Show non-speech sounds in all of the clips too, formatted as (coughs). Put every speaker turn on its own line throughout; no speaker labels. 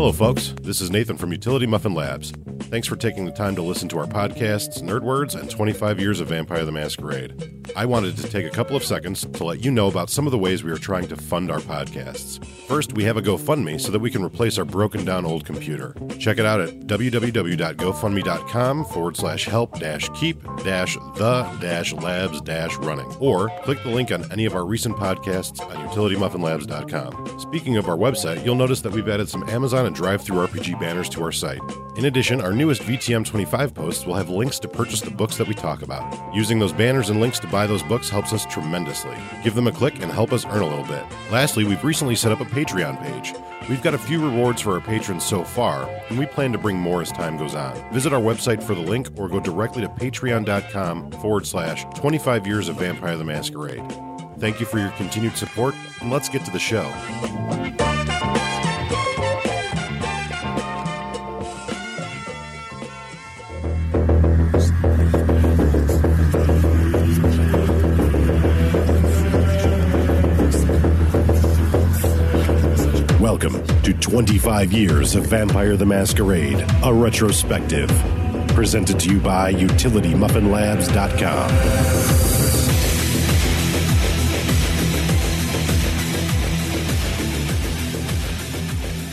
Hello, folks. This is Nathan from Utility Muffin Labs. Thanks for taking the time to listen to our podcasts, Nerd Words, and 25 Years of Vampire the Masquerade. I wanted to take a couple of seconds to let you know about some of the ways we are trying to fund our podcasts. First, we have a GoFundMe so that we can replace our broken down old computer. Check it out at www.gofundme.com forward slash help dash keep dash the dash labs dash running. Or click the link on any of our recent podcasts on utilitymuffinlabs.com. Speaking of our website, you'll notice that we've added some Amazon and DriveThruRPG banners to our site. In addition, our newest VTM 25 posts will have links to purchase the books that we talk about. Using those banners and links to buy those books helps us tremendously. Give them a click and help us earn a little bit. Lastly, we've recently set up a Patreon page. We've got a few rewards for our patrons so far, and we plan to bring more as time goes on. Visit our website for the link or go directly to patreon.com forward slash 25 years of Vampire the Masquerade. Thank you for your continued support, and let's get to the show. Welcome to 25 Years of Vampire the Masquerade, a retrospective. Presented to you by UtilityMuffinLabs.com.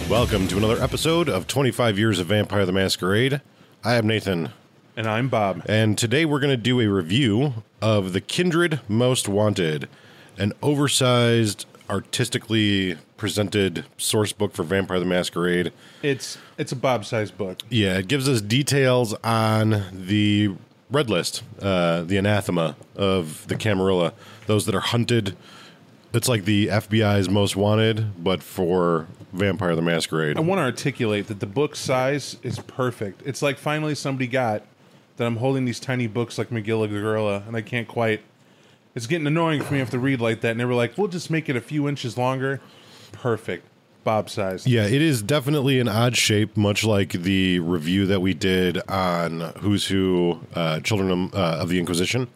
Welcome to another episode of 25 Years of Vampire the Masquerade. I am Nathan,
And I'm Bob.
and today we're going to do a review of The Kindred Most Wanted, an oversized, artistically presented source book for Vampire the Masquerade.
It's it's a Bob sized book.
Yeah, it gives us details on the red list, uh, the anathema of the Camarilla, those that are hunted. It's like the FBI's most wanted, but for Vampire the Masquerade.
I want to articulate that the book size is perfect. It's like finally somebody got that I'm holding these tiny books like Magilla Gorilla, and I can't quite. It's getting annoying for me to have to read like that. And they were like, "We'll just make it a few inches longer." Perfect, Bob size.
Yeah, it is definitely an odd shape, much like the review that we did on Who's Who, uh, Children of, uh, of the Inquisition.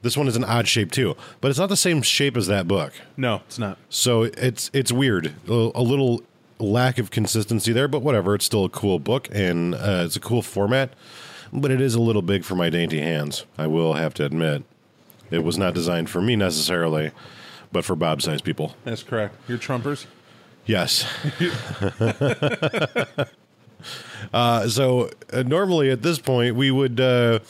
This one is an odd shape too, but it's not the same shape as that book.
No, it's not.
So it's it's weird, a, a little lack of consistency there, but whatever. It's still a cool book and uh, it's a cool format, but it is a little big for my dainty hands. I will have to admit, it was not designed for me necessarily, but for Bob-sized people.
That's correct. Your trumpers.
Yes. (laughs) uh, so uh, normally at this point we would uh,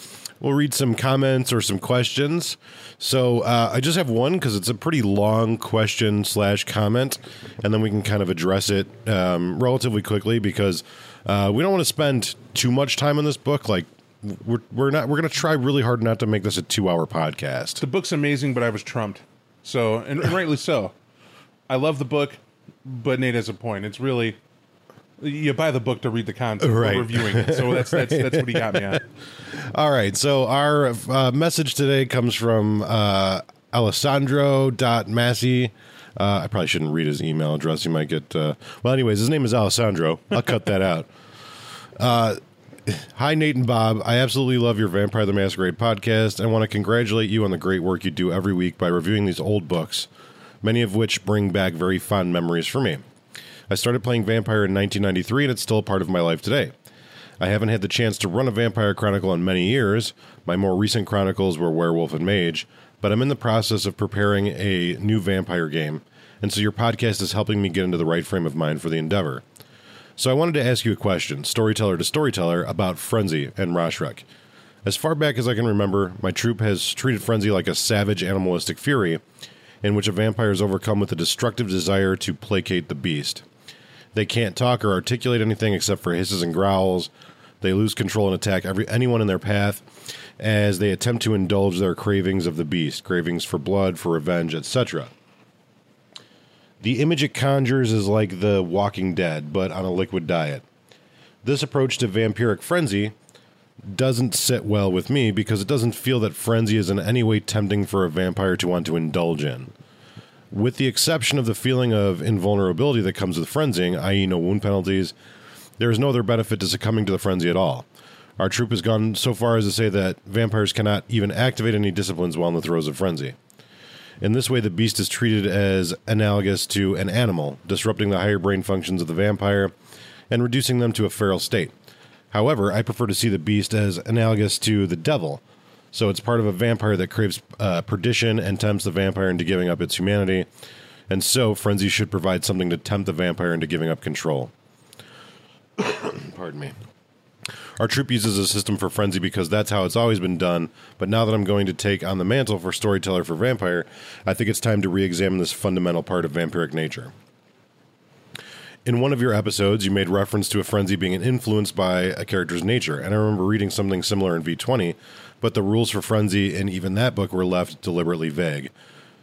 we'll read some comments or some questions. So uh, I just have one because it's a pretty long question slash comment, and then we can kind of address it um, relatively quickly because uh, we don't want to spend too much time on this book. Like we're we're not we're going to try really hard not to make this a two hour podcast.
The book's amazing, but I was trumped. So, and, and rightly so. I love the book, but Nate has a point. It's really you buy the book to read the content.
Right.
Reviewing it, so that's that's that's what he got me on. (laughs)
All right. So our uh, message today comes from uh, Alessandro.Massey. Uh, I probably shouldn't read his email address. He might get. Uh, well, anyways, his name is Alessandro. I'll cut that out. (laughs) Hi, Nate and Bob. I absolutely love your Vampire the Masquerade podcast. I want to congratulate you on the great work you do every week by reviewing these old books, many of which bring back very fond memories for me. I started playing Vampire in 1993, and it's still a part of my life today. I haven't had the chance to run a Vampire Chronicle in many years. My more recent chronicles were Werewolf and Mage, but I'm in the process of preparing a new vampire game, and so your podcast is helping me get into the right frame of mind for the endeavor. So I wanted to ask you a question, storyteller to storyteller, about Frenzy and Rötschreck. As far back as I can remember, my troop has treated Frenzy like a savage animalistic fury, in which a vampire is overcome with a destructive desire to placate the beast. They can't talk or articulate anything except for hisses and growls. They lose control and attack every anyone in their path as they attempt to indulge their cravings of the beast, cravings for blood, for revenge, etc. The image it conjures is like the Walking Dead, but on a liquid diet. This approach to vampiric frenzy doesn't sit well with me because it doesn't feel that frenzy is in any way tempting for a vampire to want to indulge in. With the exception of the feeling of invulnerability that comes with frenzying, i.e., no wound penalties, there is no other benefit to succumbing to the frenzy at all. Our troop has gone so far as to say that vampires cannot even activate any disciplines while in the throes of frenzy. In this way, the beast is treated as analogous to an animal, disrupting the higher brain functions of the vampire and reducing them to a feral state. However, I prefer to see the beast as analogous to the devil. So it's part of a vampire that craves uh, perdition and tempts the vampire into giving up its humanity. And so, frenzy should provide something to tempt the vampire into giving up control. (coughs) Pardon me. Our troop uses a system for frenzy because that's how it's always been done. But now that I'm going to take on the mantle for storyteller for vampire, I think it's time to re examine this fundamental part of vampiric nature. In one of your episodes, you made reference to a frenzy being influenced by a character's nature, and I remember reading something similar in V20, but the rules for frenzy in even that book were left deliberately vague.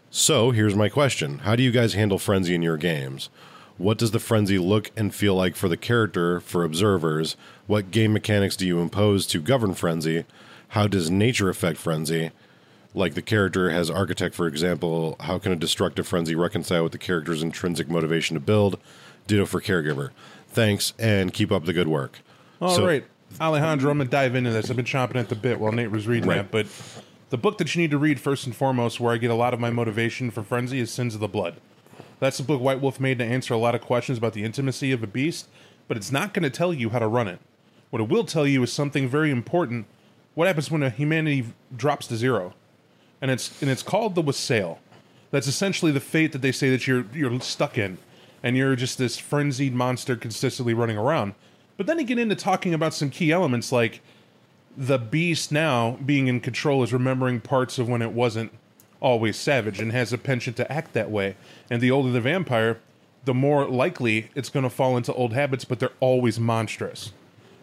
So, here's my question How do you guys handle frenzy in your games? What does the frenzy look and feel like for the character, for observers? What game mechanics do you impose to govern frenzy? How does nature affect frenzy? Like the character has architect, for example, how can a destructive frenzy reconcile with the character's intrinsic motivation to build? Ditto for caregiver. Thanks and keep up the good work.
All right,
So-
Alejandro, I'm gonna dive into this. I've been chomping at the bit while Nate was reading
Right.
that, but the book that you need to read first and foremost, where I get a lot of my motivation for frenzy, is Sins of the Blood. That's the book White Wolf made to answer a lot of questions about the intimacy of a beast, but it's not going to tell you how to run it. What it will tell you is something very important. What happens when a humanity drops to zero? And it's and it's called the wassail. That's essentially the fate that they say that you're you're stuck in, and you're just this frenzied monster consistently running around. But then you get into talking about some key elements like the beast now being in control is remembering parts of when it wasn't always savage and has a penchant to act that way. And the older the vampire, the more likely it's going to fall into old habits, but they're always monstrous.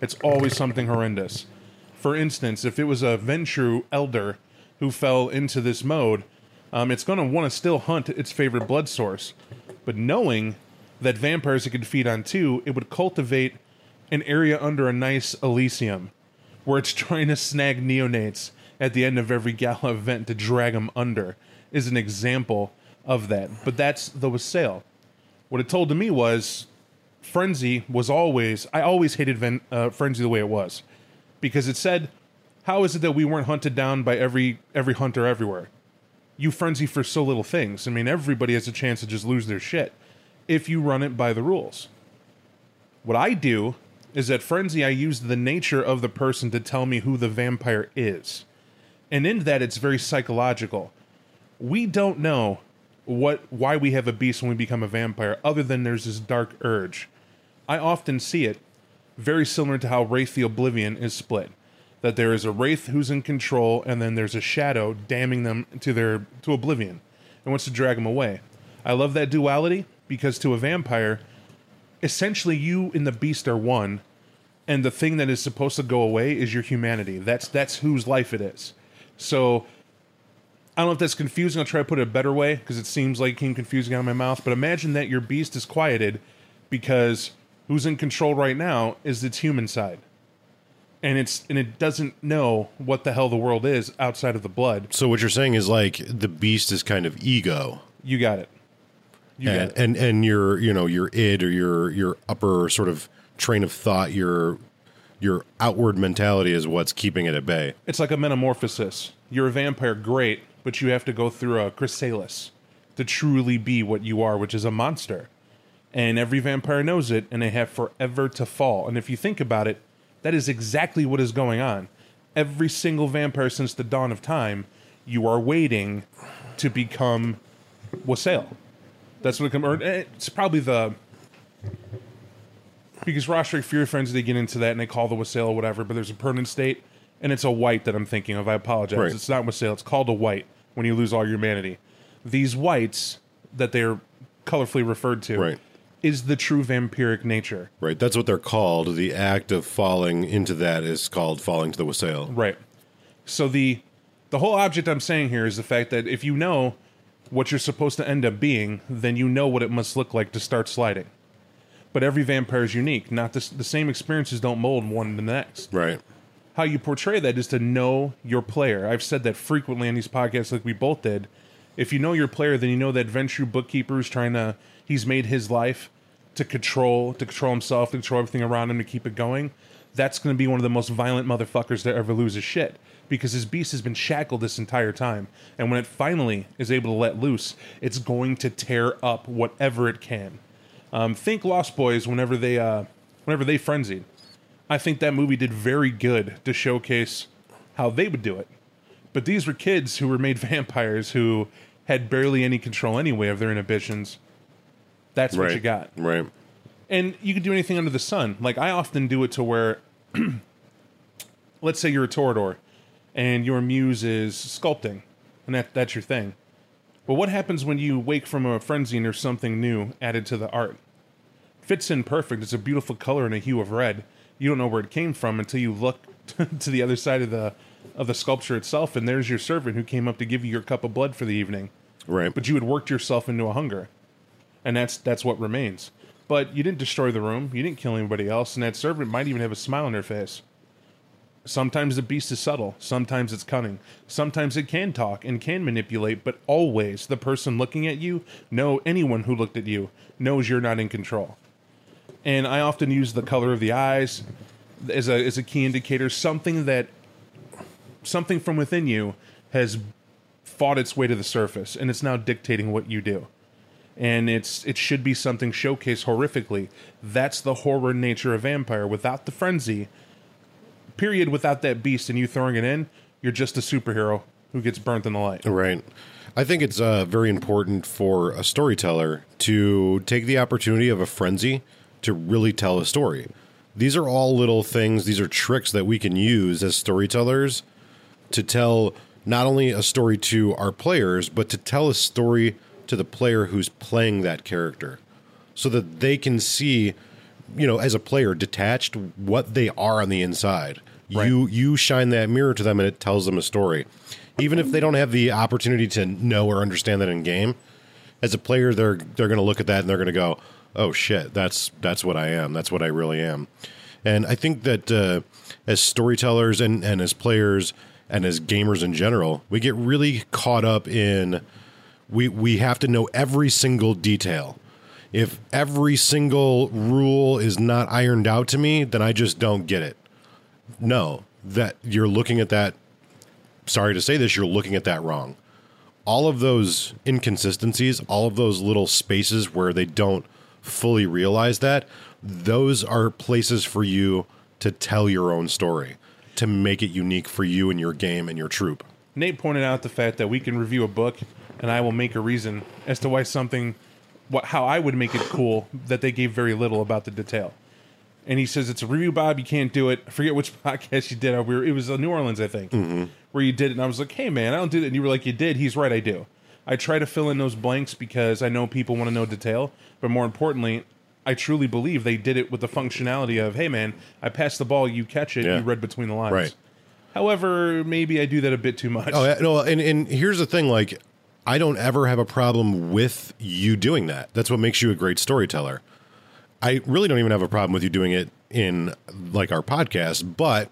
It's always something horrendous. For instance, if it was a Ventrue elder who fell into this mode, um, it's going to want to still hunt its favorite blood source. But knowing that vampires it could feed on too, it would cultivate an area under a nice Elysium where it's (laughs) trying to snag neonates at the end of every gala event to drag them under is an example of that. But that's the wassail. What it told to me was frenzy was always I always hated Ven, uh, frenzy the way it was because it said how is it that we weren't hunted down by every every hunter everywhere? You frenzy for so little things. I mean, everybody has a chance to just lose their shit if you run it by the rules. What I do is at Frenzy, I use the nature of the person to tell me who the vampire is. And in that, it's very psychological. We don't know what why we have a beast when we become a vampire, other than there's this dark urge. I often see it very similar to how Wraith the Oblivion is split. That there is a Wraith who's in control, and then there's a shadow damning them to their to oblivion and wants to drag them away. I love that duality because to a vampire, essentially you and the beast are one, and the thing that is supposed to go away is your humanity. That's that's whose life it is. So I don't know if that's confusing. I'll try to put it a better way because it seems like it came confusing out of my mouth. But imagine that your beast is quieted because who's in control right now is its human side. And it's and it doesn't know what the hell the world is outside of the blood.
So what you're saying is like the beast is kind of ego.
You got it. You
and,
got it.
and and your you know your id or your your upper sort of train of thought your your outward mentality is what's keeping it at bay
It's like a metamorphosis. You're a vampire, great, but you have to go through a chrysalis to truly be what you are, which is a monster. And every vampire knows it, and they have forever to fall. And if you think about it, that is exactly what is going on. Every single vampire since the dawn of time, you are waiting to become wassail. That's what it comes. Eh, it's probably the because Rötschreck Fury Friends they get into that and they call the wassail or whatever, but there's a permanent state and it's a wight that I'm thinking of. I apologize.
Right.
It's not wassail. It's called a wight when you lose all your humanity. These wights that they're colorfully referred to
Right.
Is the true vampiric nature.
right that's what they're called the act of falling into that is called falling to the wassail
Right. So the the whole object I'm saying here is the fact that if you know what you're supposed to end up being, then you know what it must look like to start sliding. But every vampire is unique. Not the, the same experiences don't mold one to the next.
right
how you portray that is to know your player. I've said that frequently on these podcasts, like we both did. If you know your player, then you know that Ventrue bookkeeper is trying to. He's made his life to control, to control himself, to control everything around him, to keep it going. That's going to be one of the most violent motherfuckers to ever lose his shit because his beast has been shackled this entire time, and when it finally is able to let loose, it's going to tear up whatever it can. Um, think Lost Boys whenever they uh, whenever they frenzied. I think that movie did very good to showcase how they would do it. But these were kids who were made (laughs) vampires who had barely any control anyway of their inhibitions. That's what
right.
you got.
Right.
And you can do anything under the sun. Like I often do it to where (clears throat) let's say you're a Toreador and your muse is sculpting and that that's your thing. But what happens when you wake from a frenzy and there's something new added to the art? Fits in perfect. It's a beautiful color and a hue of red. You don't know where it came from until you look (laughs) to the other side of the of the sculpture itself and there's your servant who came up to give you your cup of blood for the evening
Right.
but you had worked yourself into a hunger and that's that's what remains. But you didn't destroy the room. You didn't kill anybody else. And that servant might even have a smile on their face. Sometimes the beast is subtle. Sometimes it's cunning. Sometimes it can talk and can manipulate. But always the person looking at you know anyone who looked at you knows you're not in control. And i often use the color of the eyes as a as a key indicator. Something that something from within you has fought its way to the surface. And it's now dictating what you do and it's it should be something showcased horrifically that's the horror nature of vampire without the frenzy period without that beast and you throwing it in you're just a superhero who gets burnt in the light
Right. I think it's uh, very important for a storyteller to take the opportunity of a frenzy to really tell a story. These are all little things, these are tricks that we can use as storytellers to tell not only a story to our players, but to tell a story to the player who's playing that character so that they can see, you know, as a player detached what they are on the inside. You you shine that mirror to them and it tells them a story. Even if they don't have the opportunity to know or understand that in game, as a player they're they're going to look at that and they're going to go, "Oh shit, that's that's what I am. That's what I really am." And I think that uh, as storytellers and and as players and as gamers in general, we get really caught up in we we have to know every single detail. If every single rule is not ironed out to me, then I just don't get it. No, that you're looking at that sorry to say this, you're looking at that wrong. All of those inconsistencies, all of those little spaces where they don't fully realize that, those are places for you to tell your own story, to make it unique for you and your game and your troop.
Nate pointed out the fact that we can review a book, and I will make a reason as to why something, what how I would make it cool that they gave very little about the detail. And he says it's a review, Bob. You can't do it. I forget which (laughs) podcast you did. We were, it was uh, New Orleans, I think, where you did it. And I was like, "Hey, man, I don't do that." And you were like, "You did." He's right. I do. I try to fill in those blanks because I know people want to know detail, but more importantly, I truly believe they did it with the functionality of, "Hey, man, I passed the ball. You catch it.
Yeah.
You read between the lines."
Right.
However, maybe I do that a bit too much.
Oh no, and and here's the thing: like, I don't ever have a problem with you doing that. That's what makes you a great storyteller. I really don't even have a problem with you doing it in like our podcast, but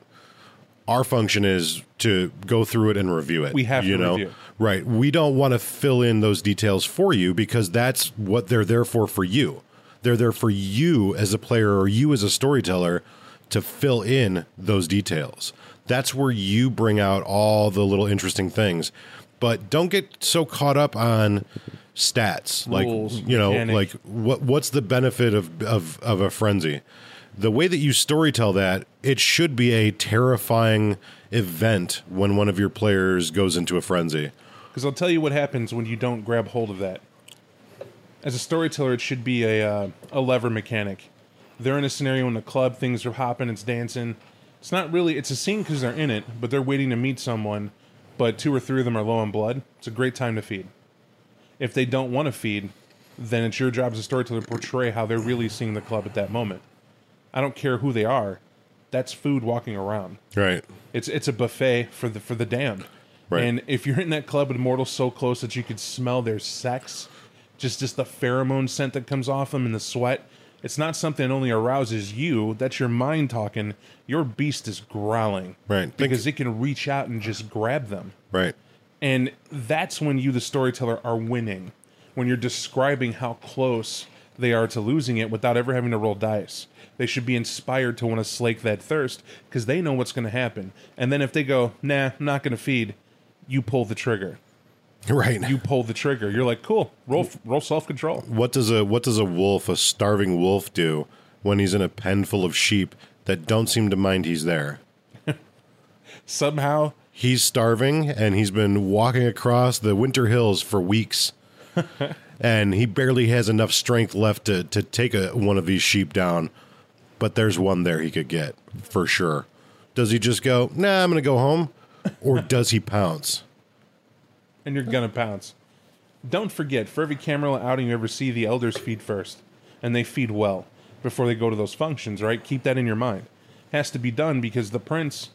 our function is to go through it and review it.
We have
you
to
know,
review.
right? We don't want to fill in those details for you because that's what they're there for for you. They're there for you as a player or you as a storyteller to fill in those details. That's where you bring out all the little interesting things. But don't get so caught up on stats like
Rules,
you know
mechanic.
like what what's the benefit of, of of a frenzy the way that you storytell that it should be a terrifying event when one of your players goes into a frenzy
Because I'll tell you what happens when you don't grab hold of that. As a storyteller, it should be a uh, a lever mechanic. They're in a scenario in the club, things are hopping, it's dancing. It's not really. It's a scene because they're in it, but they're waiting to meet someone. But two or three of them are low on blood. It's a great time to feed. If they don't want to feed, then it's your job as a storyteller to portray how they're really seeing the club at that moment. I don't care who they are. That's food walking around.
right
It's it's a buffet for the for the damned.
Right.
And if you're in that club with mortals so close that you could smell their sex, just just the pheromone scent that comes off them and the sweat, it's not something that only arouses you. That's your mind talking. Your beast is growling.
Right. Think-
Because it can reach out and just grab them.
right
And that's when you, the storyteller, are winning. When you're describing how close they are to losing it without ever having to roll dice. They should be inspired to want to slake that thirst because they know what's going to happen. And then if they go, nah, I'm not going to feed, you pull the trigger.
Right
You pull the trigger. You're like, cool, roll, roll self control.
what does a what does a wolf a starving wolf do when he's in a pen full of sheep that don't seem to mind he's there. (laughs)
Somehow,
He's starving and he's been walking across the winter hills for weeks. (laughs) and he barely has enough strength left to, to take a, one of these sheep down. But there's one there he could get for sure. Does he just go, nah, I'm going to go home? Or (laughs) does he pounce?
And you're gonna pounce. Don't forget, for every Camarilla outing you ever see, the elders feed first, and they feed well before they go to those functions. Right? Keep that in your mind. Has to be done because the prince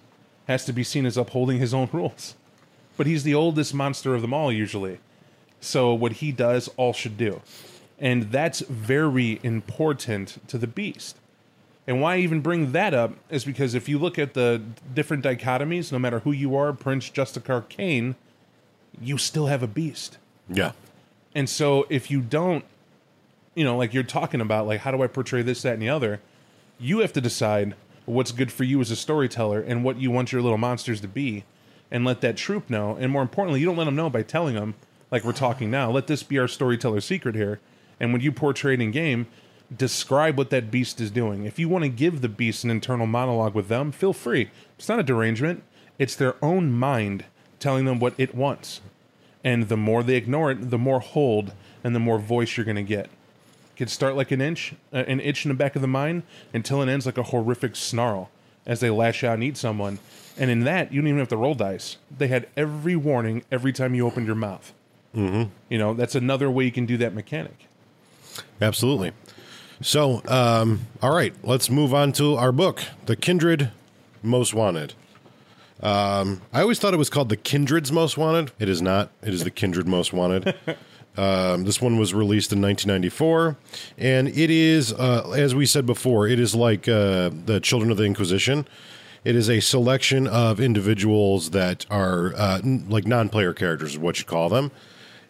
has to be seen as upholding his own (laughs) rules. But he's the oldest monster of them all, usually. So what he does, all should do, and that's very important to the beast. And why I even bring that up is because if you look at the different dichotomies, no matter who you are, Prince, Justicar, Caine, you still have a beast.
Yeah.
And so if you don't, you know, like you're talking about, like, how do I portray this, that, and the other? You have to decide what's good for you as a storyteller and what you want your little monsters to be and let that troop know. And more importantly, you don't let them know by telling them, like we're talking now. Let this be our storyteller secret here. And when you portray it in game, describe what that beast is doing. If you want to give the beast an internal monologue with them, feel free. It's not a derangement, it's their own mind telling them what it wants. And the more they ignore it, the more hold and the more voice you're going to get. It can start like an inch, uh, an itch in the back of the mind until it ends like a horrific snarl as they lash out and eat someone. And in that, you don't even have to roll dice. They had every warning every time you opened your mouth. Mm-hmm. You know, that's another way you can do that mechanic.
Absolutely. So, um, all right, let's move on to our book, The Kindred Most Wanted. Um, I always thought it was called The Kindred's Most Wanted. It is not. It is The Kindred Most Wanted. (laughs) Um, this one was released in 1994, and it is, uh, as we said before, it is like uh, the Children of the Inquisition. It is a selection of individuals that are uh, n- like non-player characters, is what you call them,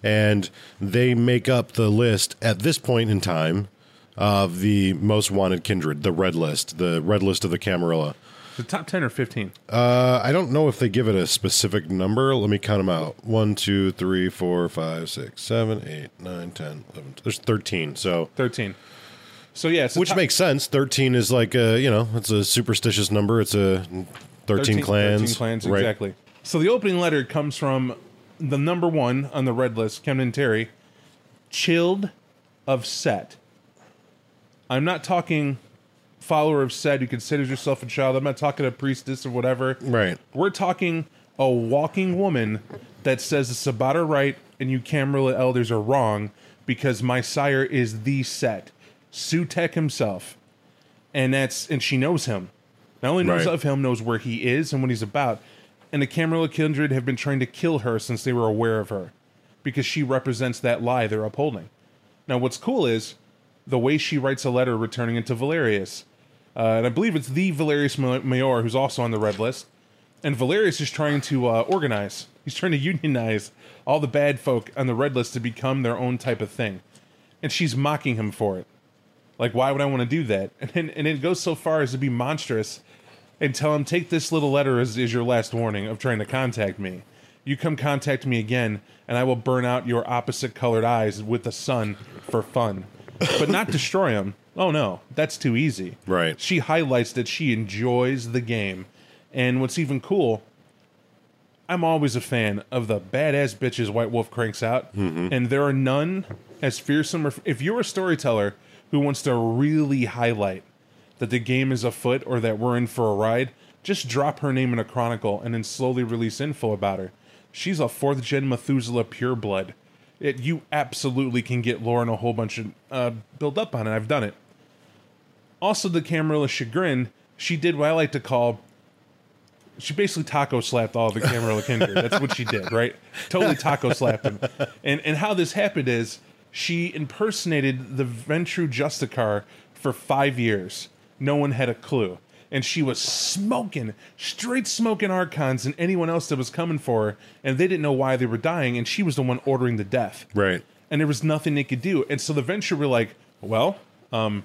and they make up the list at this point in time of the most wanted kindred, the red list, the red list of the Camarilla.
The top 10 or 15?
Uh, I don't know if they give it a specific number. Let me count them out. One, two, three, four, five, six, seven, eight, nine, ten, eleven. There's 13. So,
13. So, yeah,
which
top-
makes sense. 13 is like a, you know, it's a superstitious number. It's a 13, clans.
13 clans,
right?
exactly. So the opening letter comes from the number one on the red list, Kemden Terry, Child of Set. I'm not talking follower of Set who considers yourself a child. I'm not talking a priestess or whatever.
Right.
We're talking a walking woman that says the Sabbat are right and you Camarilla elders are wrong because my sire is the Set. Sutekh himself. And that's and she knows him. Not only knows
Right.
of him, knows where he is and what he's about. And the Camarilla Kindred have been trying to kill her since they were aware of her. Because she represents that lie they're upholding. Now what's cool is the way she writes a letter returning it to Valerius. Uh, and I believe it's the Valerius Mayor who's also on the red list. And Valerius is trying to uh, organize. He's trying to unionize all the bad folk on the red list to become their own type of thing. And she's mocking him for it. Like, why would I want to do that? (laughs) And, then- and it goes so far as to be monstrous and tell him, take this little letter as, as your last warning of trying to contact me. You come contact me again, and I will burn out your opposite colored eyes with the sun for fun. But not (laughs) destroy them. Oh no, that's too easy.
Right.
She highlights that she enjoys the game. And what's even cool, I'm always a fan of the badass bitches White Wolf cranks out. And there are none as fearsome. Or, if you're a storyteller who wants to really highlight that the game is afoot or that we're in for a ride, just drop her name in a chronicle and then slowly release info about her. She's a fourth gen Methuselah pureblood. It, you absolutely can get lore and a whole bunch of uh, build up on it. I've done it. Also, the Camarilla chagrin, she did what I like to call. She basically taco slapped all the Camarilla kindred. That's what she did, right? Totally taco slapped them. And and how this happened is she impersonated the Ventrue Justicar for five years. No one had a clue. And she was smoking, straight smoking Archons and anyone else that was coming for her. And they didn't know why they were dying. And she was the one ordering the death
Right.
and there was nothing they could do. And so the Ventrue were like, well, um,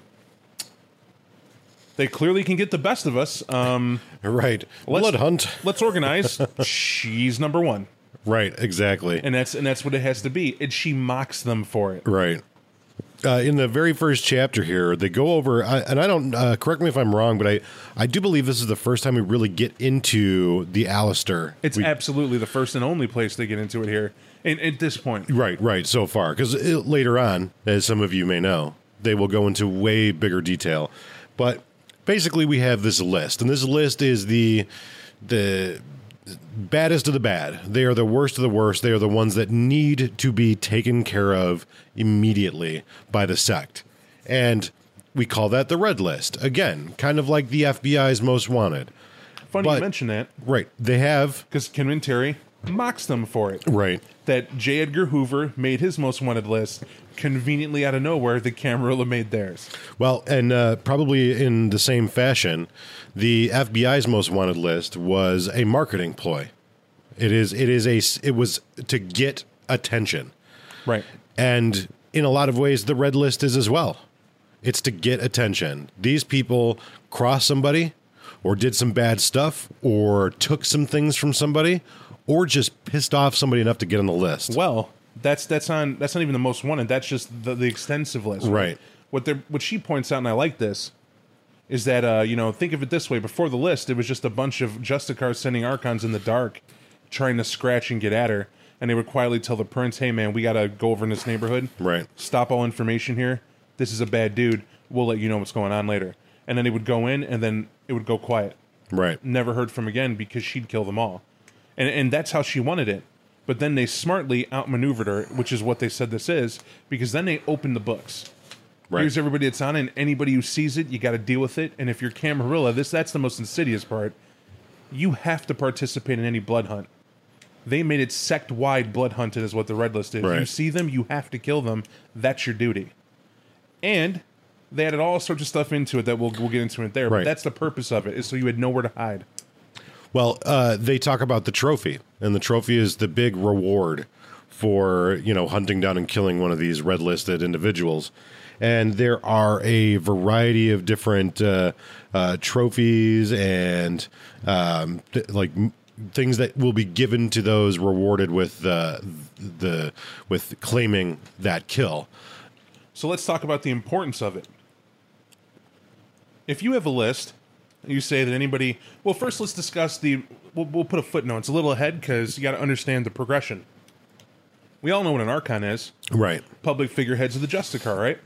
they clearly can get the best of us. Um,
Right.
Let's-
Blood hunt.
let's organize. She's number one,
Right. Exactly.
and that's and that's what it has to be. And she mocks them for it.
right. uh, in the very first chapter here, they go over, I, and I don't uh, correct me if I'm wrong, but I I do believe this is the first time we really get into the Alastor.
It's
We-
absolutely the first and only place they get into it here. And at this point,
right, right. So far, because later on, as some of you may know, they will go into way bigger detail. But basically, we have this list, and this list is the the baddest of the bad. They are the worst of the worst. They are the ones that need to be taken care of immediately by the sect. And we call that the red list. Again, kind of like the FBI's most wanted.
funny
But-
you mention that
Right. They have
because Kemintiri mocks them for it.
right.
That J. Edgar Hoover made his most wanted list conveniently out of nowhere. The Camarilla (laughs) made theirs.
Well, and uh, probably in the same fashion, the FBI's most wanted list was a marketing ploy. It is. It is a. It was to get attention,
Right.
and in a lot of ways, the red list is as well. It's to get attention. These people crossed somebody, or did some bad stuff, or took some things from somebody, or just pissed off somebody enough to get on the list.
Well, that's that's on that's not even the most wanted. That's just the, the extensive list.
Right.
What they what she points out, and I like this, is that uh, you know think of it this way: before the list, it was just a bunch of Justicars sending Archons in the dark, trying to scratch and get at her, and they would quietly tell the prince, "Hey, man, we got to go over in this neighborhood.
Right.
Stop all information here. This is a bad dude. We'll let you know what's going on later." And then they would go in, and then it would go quiet
Right.
never heard from again because she'd kill them all. And and that's how she wanted it. But then they smartly outmaneuvered her, which is what they said this is, because then they opened the books.
Right.
Here's everybody that's on, it, and anybody who sees it, you got to deal with it. And if you're Camarilla, this that's the most insidious part. You have to participate in any blood hunt. They made it sect wide blood hunted, is what the red list is. You see them, you have to kill them. That's your duty. And they added all sorts of stuff into it that we'll we'll get into it there.
Right.
But that's the purpose of it, is so you had nowhere to hide.
Well, uh, they talk about the trophy, and the trophy is the big reward for you know hunting down and killing one of these red listed individuals. And there are a variety of different uh, uh, trophies and um, th- like m- things that will be given to those rewarded with the the with claiming that kill.
So let's talk about the importance of it. If you have a list, you say that anybody. Well, first let's discuss the. We'll, we'll put a footnote. It's a little ahead because you got to understand the progression. We all know what an archon is.
Right.
Public figureheads of the Justicar, right?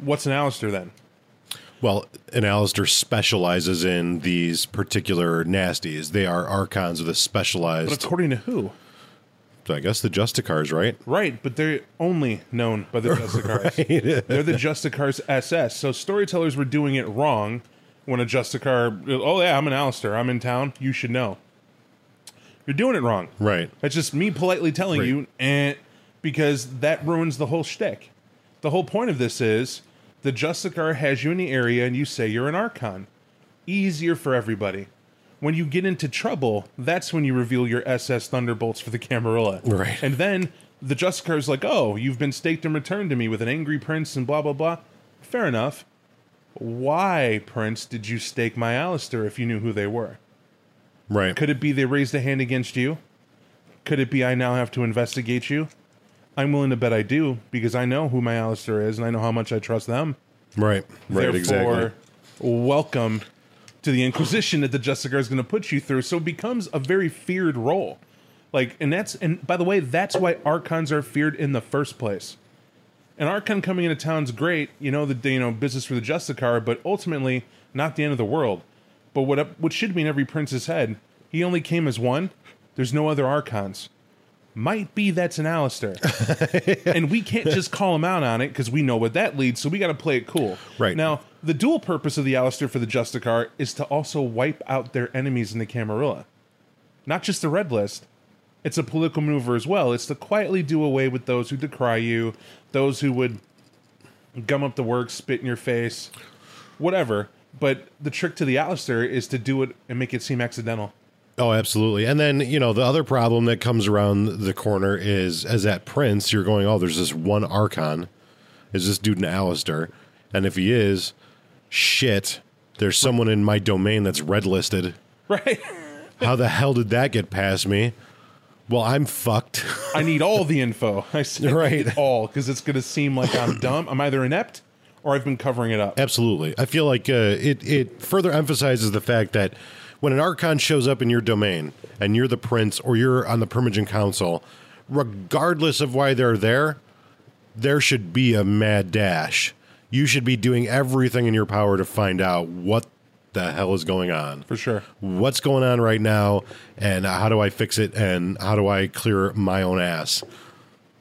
What's an Alastor then?
Well, and Alastor specializes in these particular nasties. They are archons with a
But
specialized.
according to who?
I guess the Justicars, right?
Right, but they're only known by the (laughs) Justicars. They're the Justicars SS. So storytellers were doing it wrong when a Justicar, oh yeah, I'm an Alastor, I'm in town, you should know. You're doing it wrong.
Right.
That's just me politely telling
Right.
you, and because that ruins the whole shtick. The whole point of this is the Justicar has you in the area and you say you're an Archon. Easier for everybody. When you get into trouble, that's when you reveal your SS Thunderbolts for the Camarilla.
Right.
And then the Justicar's like, oh, you've been staked and returned to me with an angry prince and blah, blah, blah. Fair enough. Why, Prince, did you stake my Alastor if you knew who they were?
Right.
Could it be they raised a hand against you? Could it be I now have to investigate you? I'm willing to bet I do because I know who my Alastor is and I know how much I trust them.
right. Right.
Therefore,
exactly.
welcome to the Inquisition that the Justicar is going to put you through. So it becomes a very feared role. Like, and that's, and by the way, that's why Archons are feared in the first place. An Archon coming into town's great, you know, the you know business for the Justicar, but ultimately not the end of the world. But what what should be in every prince's head, he only came as one. There's no other Archons. Might be that's an Alastor. (laughs) and we can't just call him out on it because we know what that leads, so we got to play it cool.
Right.
Now, the dual purpose of the Alastor for the Justicar is to also wipe out their enemies in the Camarilla. Not just the red list. It's a political maneuver as well. It's to quietly do away with those who decry you, those who would gum up the works, spit in your face, whatever. But the trick to the Alastor is to do it and make it seem accidental.
Oh, absolutely. And then, you know, the other problem that comes around the corner is as that prince, you're going, oh, there's this one Archon. Is this dude an Alastor? And if he is, shit, there's someone in my domain that's red listed.
Right?
How the hell did that get past me? Well, I'm fucked. (laughs)
I need all the info. I said
Right.
need all because it's going to seem like I'm dumb. I'm either inept or I've been covering it up.
Absolutely. I feel like uh, it it further emphasizes the fact that when an archon shows up in your domain and you're the prince or you're on the Primogen Council, regardless of why they're there, there should be a mad dash. You should be doing everything in your power to find out what the hell is going on.
For sure.
What's going on right now and how do I fix it and how do I clear my own ass?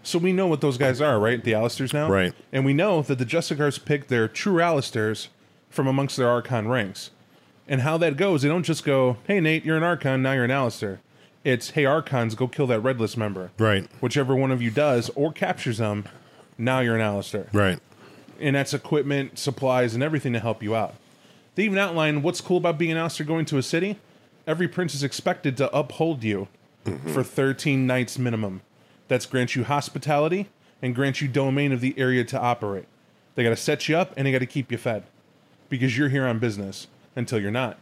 So we know what those guys are, right? The Alastors now?
Right.
And we know that the Justicars pick their true Alastors from amongst their Archon ranks. And how that goes, they don't just go, hey, Nate, you're an Archon, now you're an Alastor. It's, hey, Archons, go kill that Red List member.
Right.
Whichever one of you does or captures them, now you're an Alastor.
Right.
and that's equipment, supplies, and everything to help you out. They even outline what's cool about being an Alastor going to a city. Every prince is expected to uphold you for 13 nights minimum. That's grant you hospitality and grant you domain of the area to operate. They got to set you up and they got to keep you fed because you're here on business until you're not.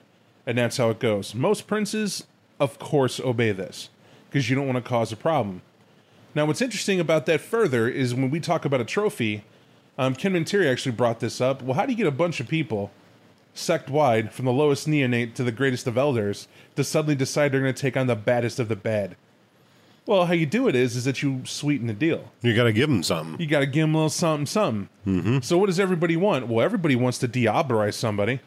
And that's how it goes. Most princes, of course, obey this because you don't want to cause a problem. Now, what's interesting about that further is when we talk about a trophy, um, Kemintiri actually brought this up. Well, how do you get a bunch of people, sect wide, from the lowest neonate to the greatest of elders, to suddenly decide they're going to take on the baddest of the bad? Well, how you do it is, is that you sweeten the deal.
You got to give them something.
You got to give them a little something, something. Mm-hmm. So, what does everybody want? Well, everybody wants to diabolize somebody.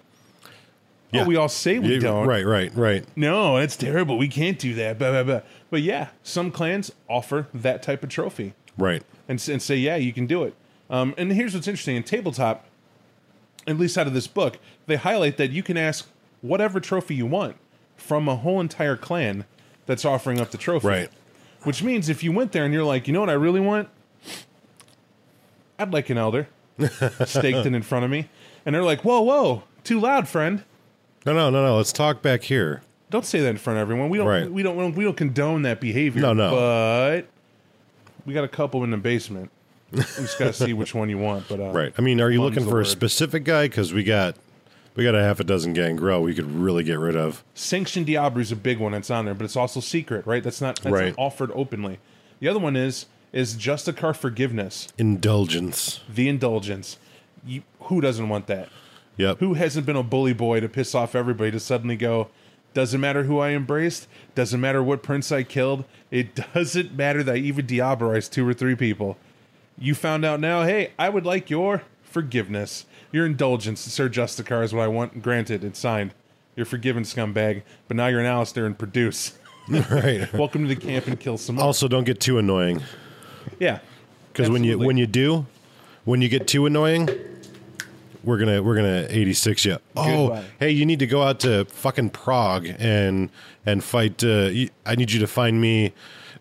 Yeah.
Oh, we all say we
Yeah,
don't.
Right, right, right.
No, it's terrible. We can't do that. Blah, blah, blah. But yeah, some clans offer that type of trophy
Right.
and, and say, yeah, you can do it. Um, and here's what's interesting in tabletop, at least out of this book, they highlight that you can ask whatever trophy you want from a whole entire clan that's offering up the trophy.
Right.
Which means if you went there and you're like, you know what I really want? I'd like an elder (laughs) staked in in front of me. And they're like, whoa, whoa, too loud, friend.
No, no, no, no. Let's talk back here.
Don't say that in front of everyone. We don't.
Right.
We don't. We don't. We don't condone that behavior.
No, no.
But we got a couple in the basement. We just got to see which one you want. But uh,
Right. I mean, are you looking for a
word.
specific guy? Because we got we got a half a dozen Gangrel we could really get rid of.
Sanction Diablo is a big one that's on there, but it's also secret, right? That's not that's
Right.
not offered openly. The other one is is Justicar Forgiveness,
Indulgence.
the indulgence. You, who doesn't want that?
Yep.
Who hasn't been a bully boy to piss off everybody to suddenly go, doesn't matter who I embraced, doesn't matter what prince I killed, it (laughs) doesn't matter that I even diabolized two or three people. You found out now, hey, I would like your forgiveness, your indulgence, Sir Justicar is what I want. Granted, it's signed. You're forgiven, scumbag, but now you're an Alastor and produce. (laughs)
right. (laughs)
Welcome to the camp and kill some more.
Also, don't get too annoying
yeah.
because when you
Absolutely.
when you do, when you get too annoying, we're gonna we're gonna eighty six you. Oh,
Goodbye.
hey, you need to go out to fucking Prague and and fight. Uh, I need you to find me.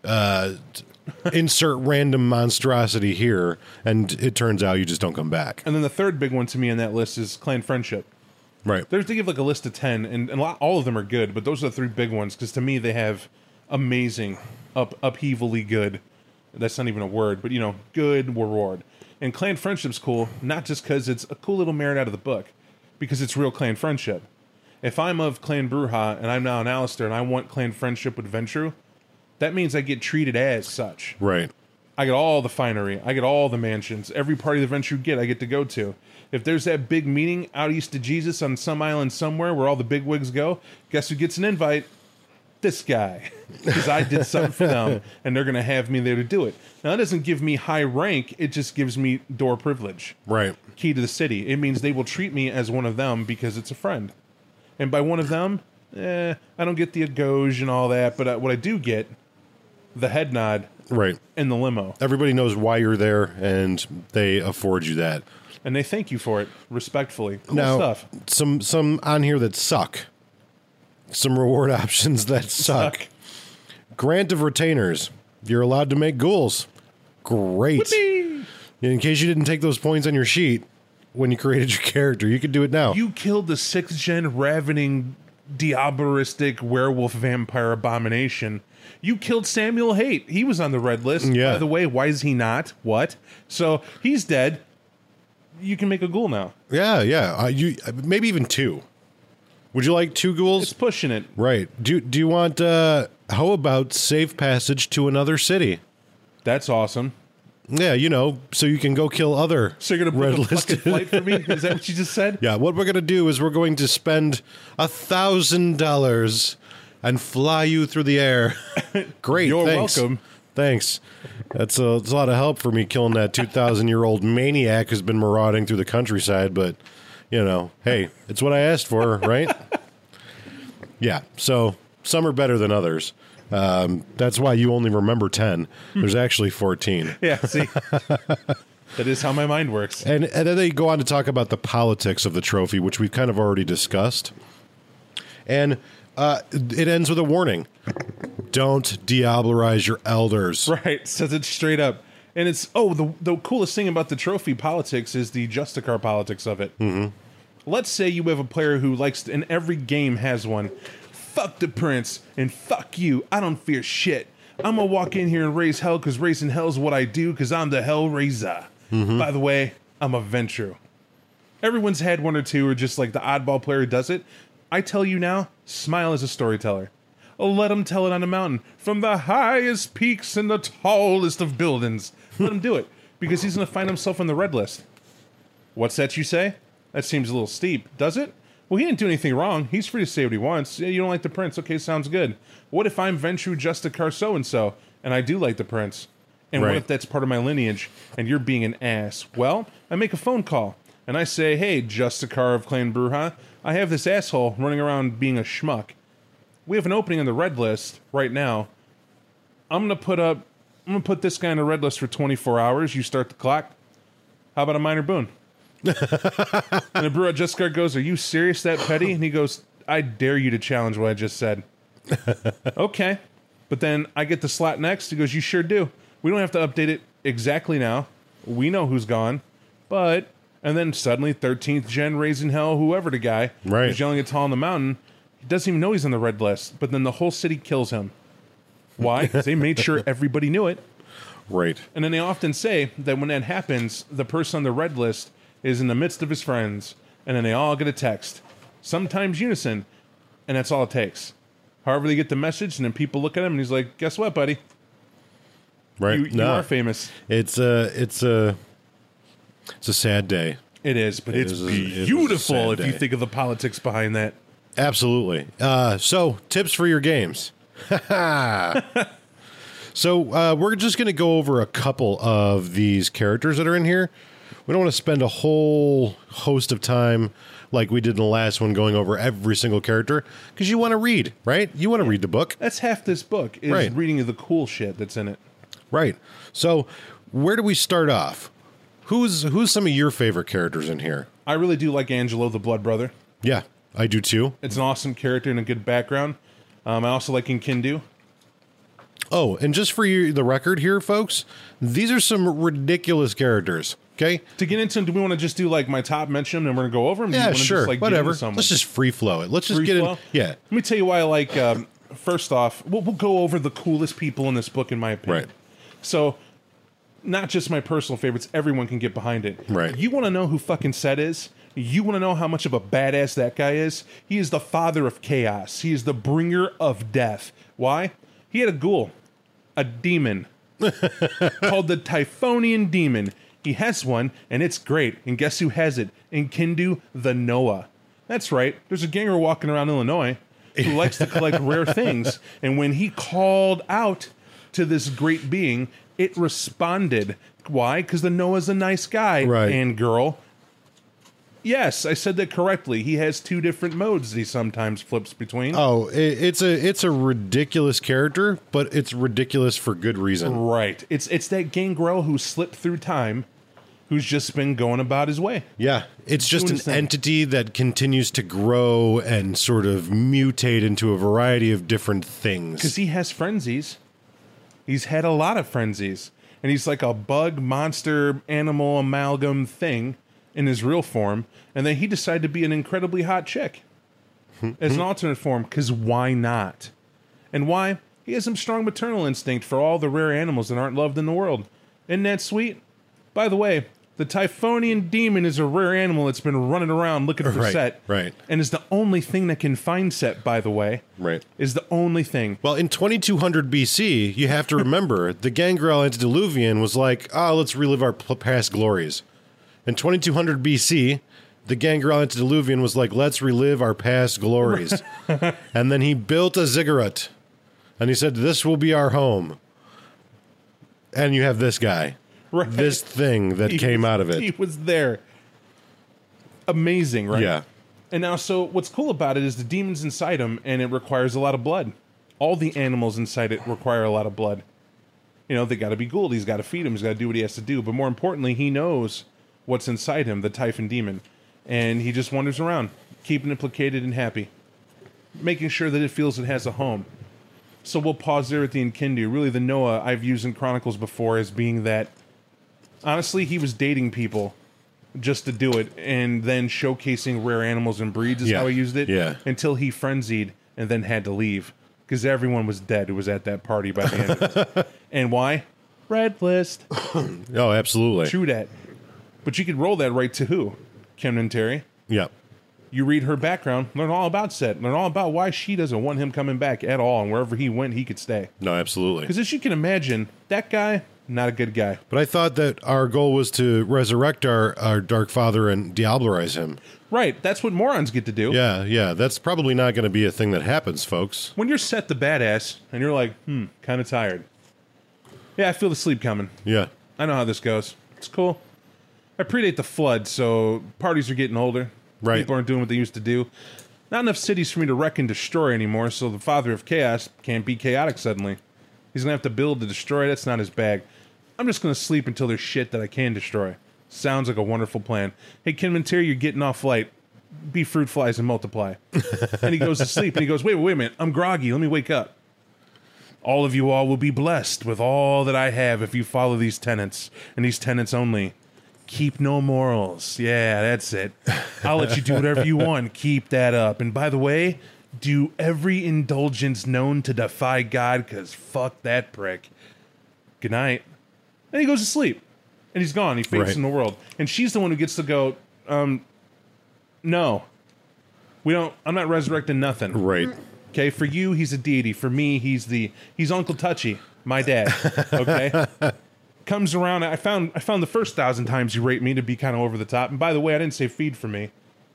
Uh, t- (laughs) insert random monstrosity here, and it turns out you just don't come back.
And then the third big one to me in that list is clan friendship.
Right.
There's they give like a list of ten, and, and a lot, all of them are good, but those are the three big ones because to me they have amazing, up upheavally good. That's not even a word, but you know, good reward. And clan friendship's cool, not just because it's a cool little merit out of the book, because it's real clan friendship. If I'm of Clan Brujah and I'm now an Alastor and I want clan friendship with Ventrue, that means I get treated as such.
Right.
I get all the finery. I get all the mansions. Every party the Ventrue you get, I get to go to. If there's that big meeting out east of Jesus on some island somewhere where all the big wigs go, guess who gets an invite? This guy. (laughs) Because I did something for them, (laughs) and they're going to have me there to do it. Now, that doesn't give me high rank, it just gives me door privilege.
Right.
Key to the city. It means they will treat me as one of them because it's a friend. And by one of them, eh, I don't get the agoge and all that, but uh, what I do get, the head nod
Right.
in the limo.
Everybody knows why you're there, and they afford you that.
and they thank you for it respectfully. Cool
now,
stuff.
some some on here that suck. Some reward (laughs) options that suck.
Suck.
Grant of retainers. You're allowed to make ghouls. Great. In case you didn't take those points on your sheet when you created your character, you could do it now.
You killed the sixth gen ravening diabolistic werewolf vampire abomination. You killed Samuel Haight. He was on the red list.
Yeah.
By the way, why is he not? What? So he's dead. You can make a ghoul now.
yeah, yeah. Uh, you uh, maybe even two. Would you like two ghouls?
It's pushing it.
right. Do do you want? uh How about safe passage to another city?
That's awesome.
Yeah, you know, so you can go kill other
So you're gonna book
red
a fucking
listed.
flight for me? Is that what you just said? (laughs)
Yeah, what we're gonna do is we're going to spend a thousand dollars and fly you through the air. (laughs) Great,
You're
thanks.
welcome.
Thanks. That's a, that's a lot of help for me killing that two thousand year old maniac who's been marauding through the countryside. But you know, hey, it's what I asked for, right? (laughs) yeah. So some are better than others. Um, that's why you only remember ten. There's actually fourteen. (laughs)
Yeah. See, that is how my mind works.
And, and then they go on to talk about the politics of the trophy, which we've kind of already discussed. And uh, it ends with a warning don't diablerize your elders.
Right, says it straight up. And it's oh the the coolest thing about the trophy politics is the Justicar politics of it. Mm-hmm. Let's say you have a player who likes to, and every game has one. Fuck the prince and fuck you. I don't fear shit. I'm gonna walk in here and raise hell because raising hell is what I do because I'm the hell raiser. By the way, I'm a Ventrue. Everyone's had one or two, or just like the oddball player does it. I tell you now, smile as a storyteller. Let him tell it on a mountain from the highest peaks and the tallest of buildings. Let him do it because he's going to find himself on the red list. What's that you say? That seems a little steep, does it? Well, he didn't do anything wrong. He's free to say what he wants. Yeah, you don't like the prince. Okay, sounds good. What if I'm Ventrue Justicar so and so, and I do like the prince? And what if that's part of my lineage and you're being an ass? Well, I make a phone call and I say, hey, Justicar of Clan Brujah, I have this asshole running around being a schmuck. We have an opening on the red list right now. I'm gonna put up I'm gonna put this guy on the red list for 24 hours. You start the clock. How about a minor boon? (laughs) and the Brujah Justicar goes, Are you serious that petty? And he goes, I dare you to challenge what I just said. (laughs) okay. But then I get the slot next. He goes, You sure do. We don't have to update it exactly now. We know who's gone. But and then suddenly 13th gen raising hell, whoever the guy
Right.
who's yelling at tall on the mountain, he doesn't even know he's on the red list. But then the whole city kills him. Why? (laughs) Because they made sure everybody knew it.
Right.
And then they often say that when that happens, the person on the red list is in the midst of his friends, and then they all get a text, sometimes unison, and that's all it takes. However, they get the message, and then people look at him, and he's like, "Guess what, buddy?
Right.
You, you
No.
are famous."
It's a it's a it's a sad day.
It is, but it's
is a- it is a
beautiful
sad
if you
day.
think of the politics behind that.
Absolutely. Uh, so tips for your games. (laughs) so uh, we're just going to go over a couple of these characters that are in here. We don't want to spend a whole host of time like we did in the last one going over every single character because you want to read, right? You want to read the book.
That's half this book is
Right.
reading the cool shit that's in it.
Right. So, where do we start off? Who's who's some of your favorite characters in here?
I really do like Angelo, the Blood Brother.
Yeah, I do too.
It's an awesome character and a good background. Um, I also like Kindu.
Oh, and just for you, the record here, folks, these are some ridiculous characters. Okay.
To get into them, do we want to just do like my top mention and we're gonna go over them? Do
Yeah, sure.
Just, like,
Whatever. Let's just free flow it. Let's just
Free
get
flow?
in. Yeah.
Let me tell you why I like. Um, first off, we'll, we'll go over the coolest people in this book, in my opinion.
Right.
So, not just my personal favorites. Everyone can get behind it.
Right.
You want to know who fucking Set is? You want to know how much of a badass that guy is? He is the father of chaos. He is the bringer of death. Why? He had a ghoul, a demon (laughs) called the Typhonian Demon. He has one, and it's great. And guess who has it? Enkidu the Noah. That's right. There's a ganger walking around Illinois who likes to collect (laughs) rare things. And when he called out to this great being, it responded. Why? Because the Noah's a nice guy
Right.
and girl. Yes, I said that correctly. He has two different modes that he sometimes flips between.
Oh, it, it's a it's a ridiculous character, but it's ridiculous for good reason.
Right. It's it's that Gangrel who slipped through time, who's just been going about his way.
Yeah, it's just an
thing.
entity that continues to grow and sort of mutate into a variety of different things.
Because he has frenzies. He's had a lot of frenzies. And he's like a bug, monster, animal amalgam thing in his real form. And then he decided to be an incredibly hot chick (laughs) as an alternate form. Because why not? And why? He has some strong maternal instinct for all the rare animals that aren't loved in the world. Isn't that sweet? By the way, The Typhonian demon is a rare animal that's been running around looking for
Right,
Set.
right.
And is the only thing that can find Set, by the way.
Right.
Is the only thing.
Well, in 2200 BC, you have to remember (laughs) the Gangrel Antediluvian was like, oh, let's relive our past glories. In 2200 BC, the Gangrel Antediluvian was like, let's relive our past glories. (laughs) and then he built a ziggurat. And he said, this will be our home. And you have this guy.
Right.
This thing that
He
came
was-
out of it.
He was there. Amazing, right?
Yeah.
And now, so what's cool about it is the demons inside him, and it requires a lot of blood. All the animals inside it require a lot of blood. You know, they got to be ghouled. He's got to feed him. He's got to do what he has to do. But more importantly, he knows what's inside him, the Typhon demon, and he just wanders around, keeping it placated and happy, making sure that it feels it has a home. So we'll pause there at the Enkidu. Really, the Noah I've used in Chronicles before as being that. Honestly, he was dating people just to do it, and then showcasing rare animals and breeds is
Yeah.
how he used it.
Yeah.
Until he frenzied and then had to leave because everyone was dead who was at that party by the end. of (laughs) it. and why? Red list. (clears throat)
Oh, absolutely.
True that. But you could roll that right to who? Kemintiri.
Yeah.
You read her background, learn all about Set, learn all about why she doesn't want him coming back at all, and wherever he went, he could stay.
No, absolutely.
Because as you can imagine, that guy, not a good guy.
But I thought that our goal was to resurrect our, our Dark Father and diablerize him.
Right, that's what morons get to do.
Yeah, yeah. That's probably not going to be a thing that happens, folks.
When you're Set the badass and you're like, hmm, kind of tired. Yeah, I feel the sleep coming.
Yeah.
I know how this goes. It's cool. I predate the flood, so parties are getting older.
Right.
People aren't doing what they used to do. Not enough cities for me to wreck and destroy anymore, so the father of chaos can't be chaotic suddenly. He's gonna have to build to destroy. That's not his bag. I'm just gonna sleep until there's shit that I can destroy. Sounds like a wonderful plan. Hey, Kemintiri, you're getting off light. Be fruit flies and multiply. (laughs) and he goes to sleep and he goes, wait, wait a minute. I'm groggy. Let me wake up. All of you all will be blessed with all that I have if you follow these tenets and these tenets only. Keep no morals. Yeah, that's it. I'll let you do whatever you want. Keep that up. And by the way, do every indulgence known to defy God, because fuck that prick. Good night. And he goes to sleep. And he's gone. He fades
Right.
from the world. And she's the one who gets to go, um, no. We don't, I'm not resurrecting nothing.
Right.
Okay, for you, he's a deity. For me, he's the he's Uncle Touchy, my dad. Okay, (laughs) comes around. I found I found the first thousand times you rate me to be kind of over the top. And by the way, I didn't say feed for me.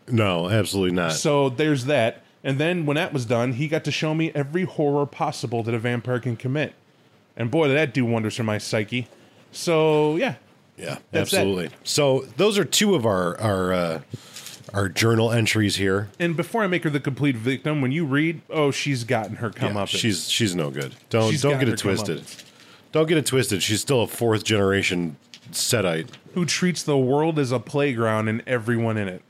No, absolutely not.
So there's that. And then when that was done, he got to show me every horror possible that a vampire can commit. And boy, did that do wonders for my psyche. So yeah,
yeah,
That's
absolutely. So those are two of our our uh, our journal entries here.
and before I make her the complete victim, when you read, oh, she's gotten her come
Yeah,
up.
she's she's no good. Don't
She's
don't get it twisted. Don't get it twisted. She's still a fourth generation Setite.
who treats the world as a playground and everyone in it.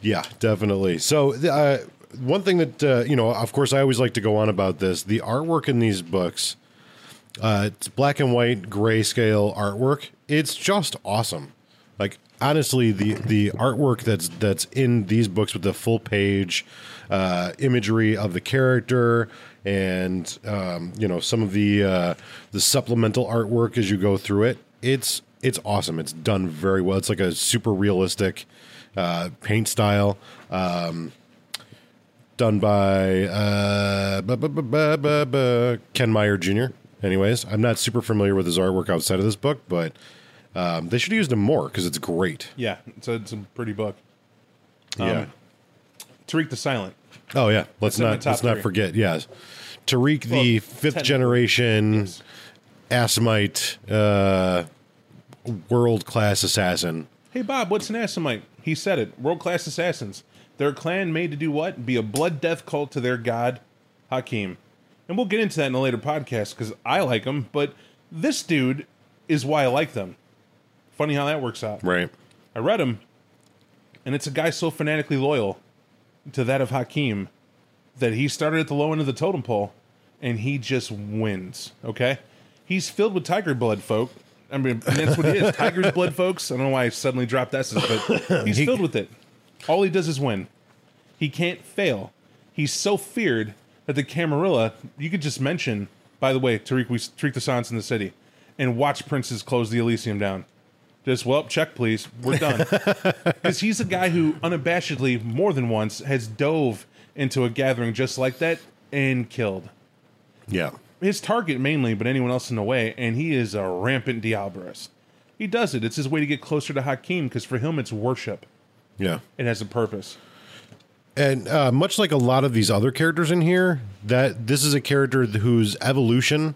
Yeah, definitely. So, uh, one thing that uh, you know, of course, I always like to go on about this. The artwork in these books, uh, it's black and white, grayscale artwork. It's just awesome. Like honestly, the the artwork that's that's in these books with the full page uh, imagery of the character and um, you know some of the uh, the supplemental artwork as you go through it. It's it's awesome. It's done very well. It's like a super realistic uh, paint style. Um, done by uh, bu- bu- bu- Ken Meyer Jr. Anyways, I'm not super familiar with his artwork outside of this book, but um, they should have used him more because it's great.
Yeah, it's a, it's a pretty book.
yeah.
Tariq the Silent.
Oh yeah. Let's
That's in my
not let's not forget. Yes, Tariq, the fifth generation
yes.
Assamite, uh, world class assassin.
Hey Bob, what's an Assamite? He said it. World class assassins. They're clan made to do what? Be a blood death cult to their god, Haqim. And we'll get into that in a later podcast because I like them, but this dude is why I like them. Funny how that works out.
Right.
I read him, and it's a guy so fanatically loyal to that of Haqim that he started at the low end of the totem pole, and he just wins. Okay, he's filled with tiger blood, folk. I mean, that's what he is. Tiger's blood, folks. I don't know why I suddenly dropped S's, but he's filled with it. All he does is win. He can't fail. He's so feared that the Camarilla, you could just mention, by the way, Tariq, we Tariq the Silence in the City, and watch Princes close the Elysium down. Just well, check please. We're done. (laughs) Because he's a guy who unabashedly, more than once, has dove into a gathering just like that and killed
Yeah.
His target mainly, but anyone else in the way. And he is a rampant Diablerist. He does it. It's his way to get closer to Haqim because for him it's worship.
Yeah.
It has a purpose.
And uh, much like a lot of these other characters in here, that this is a character whose evolution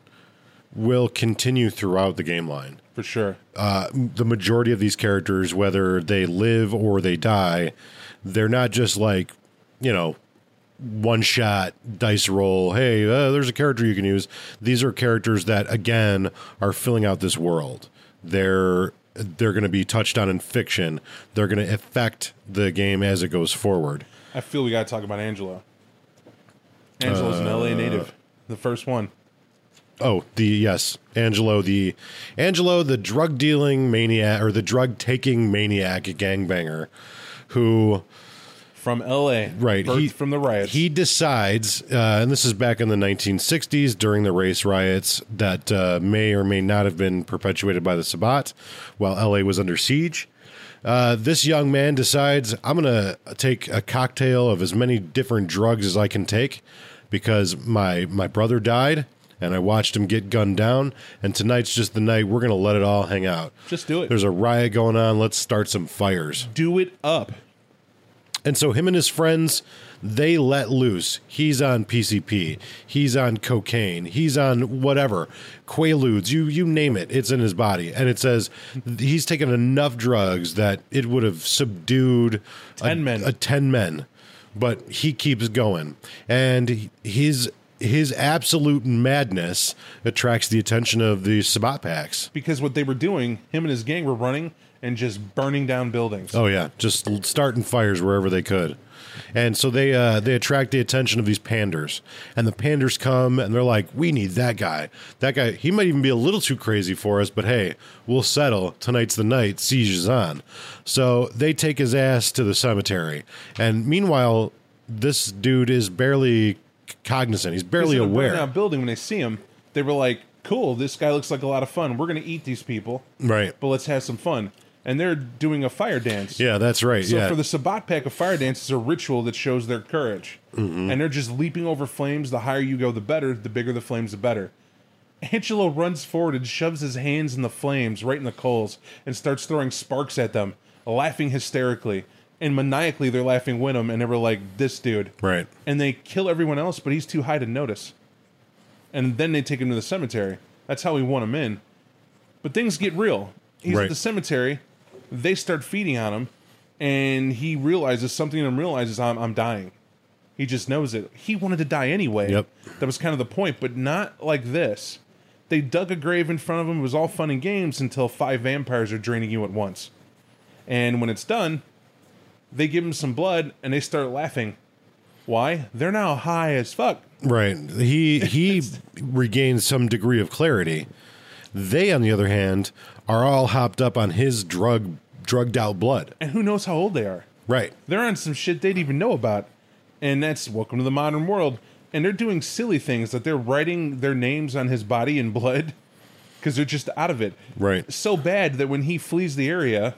will continue throughout the game line.
For sure.
Uh, the majority of these characters, whether they live or they die, they're not just like, you know, one shot dice roll. Hey, uh, there's a character you can use. These are characters that again are filling out this world. They're they're going to be touched on in fiction. They're going to affect the game as it goes forward.
I feel we got to talk about Angelo. Angelo's an LA native. The first one.
Oh, the yes, Angelo, the Angelo, the drug dealing maniac or the drug taking maniac gangbanger, who
From LA.
right he
from the riots.
He decides, uh, and this is back in the 1960s during the race riots that uh, may or may not have been perpetuated by the Sabbat while LA was under siege. Uh, this young man decides I'm going to take a cocktail of as many different drugs as I can take because my my brother died and I watched him get gunned down and tonight's just the night we're going to let it all hang out.
Just do it.
There's a riot going on, let's start some fires.
Do it up.
And so him and his friends, they let loose. He's on PCP. He's on cocaine. He's on whatever. Quaaludes, you you name it. It's in his body. And it says he's taken enough drugs that it would have subdued
10
a,
men.
a 10 men. But he keeps going. And his his absolute madness attracts the attention of the Sabbat packs.
Because what they were doing, him and his gang were running and just burning down buildings.
Oh yeah, just starting fires wherever they could, and so they uh, they attract the attention of these panders, and the panders come and they're like, "We need that guy. That guy. He might even be a little too crazy for us, but hey, we'll settle. Tonight's the night. Siege is on." So they take his ass to the cemetery, and meanwhile, this dude is barely cognizant. He's barely aware.
burnout building when they see him, they were like, "Cool, this guy looks like a lot of fun. We're gonna eat these people,
Right.
but let's have some fun." And they're doing a fire dance.
Yeah, that's right.
So
yeah.
for the Sabbat pack, a fire dance is a ritual that shows their courage,
Mm-hmm.
and they're just leaping over flames. The higher you go, the better. The bigger the flames, the better. Angelo runs forward and shoves his hands in the flames, right in the coals, and starts throwing sparks at them, laughing hysterically. And maniacally, they're laughing with him, and they were like, "This dude."
right.
and they kill everyone else, but he's too high to notice. And then they take him to the cemetery. That's how we want him in. But things get real. He's
Right.
at the cemetery. They start feeding on him, and he realizes something in him realizes I'm I'm dying. He just knows it. He wanted to die anyway.
Yep.
That was kind of the point, but not like this. They dug a grave in front of him. It was all fun and games until five vampires are draining you at once. And when it's done, they give him some blood and they start laughing. Why? They're now high as fuck.
Right. He he (laughs) regains some degree of clarity. They, on the other hand, are all hopped up on his drug drugged out blood.
And who knows how old they are?
Right.
They're on some shit they didn't even know about. And that's welcome to the modern world. And they're doing silly things that they're writing their names on his body in blood (laughs) because they're just out of it.
Right.
So bad that when he flees the area,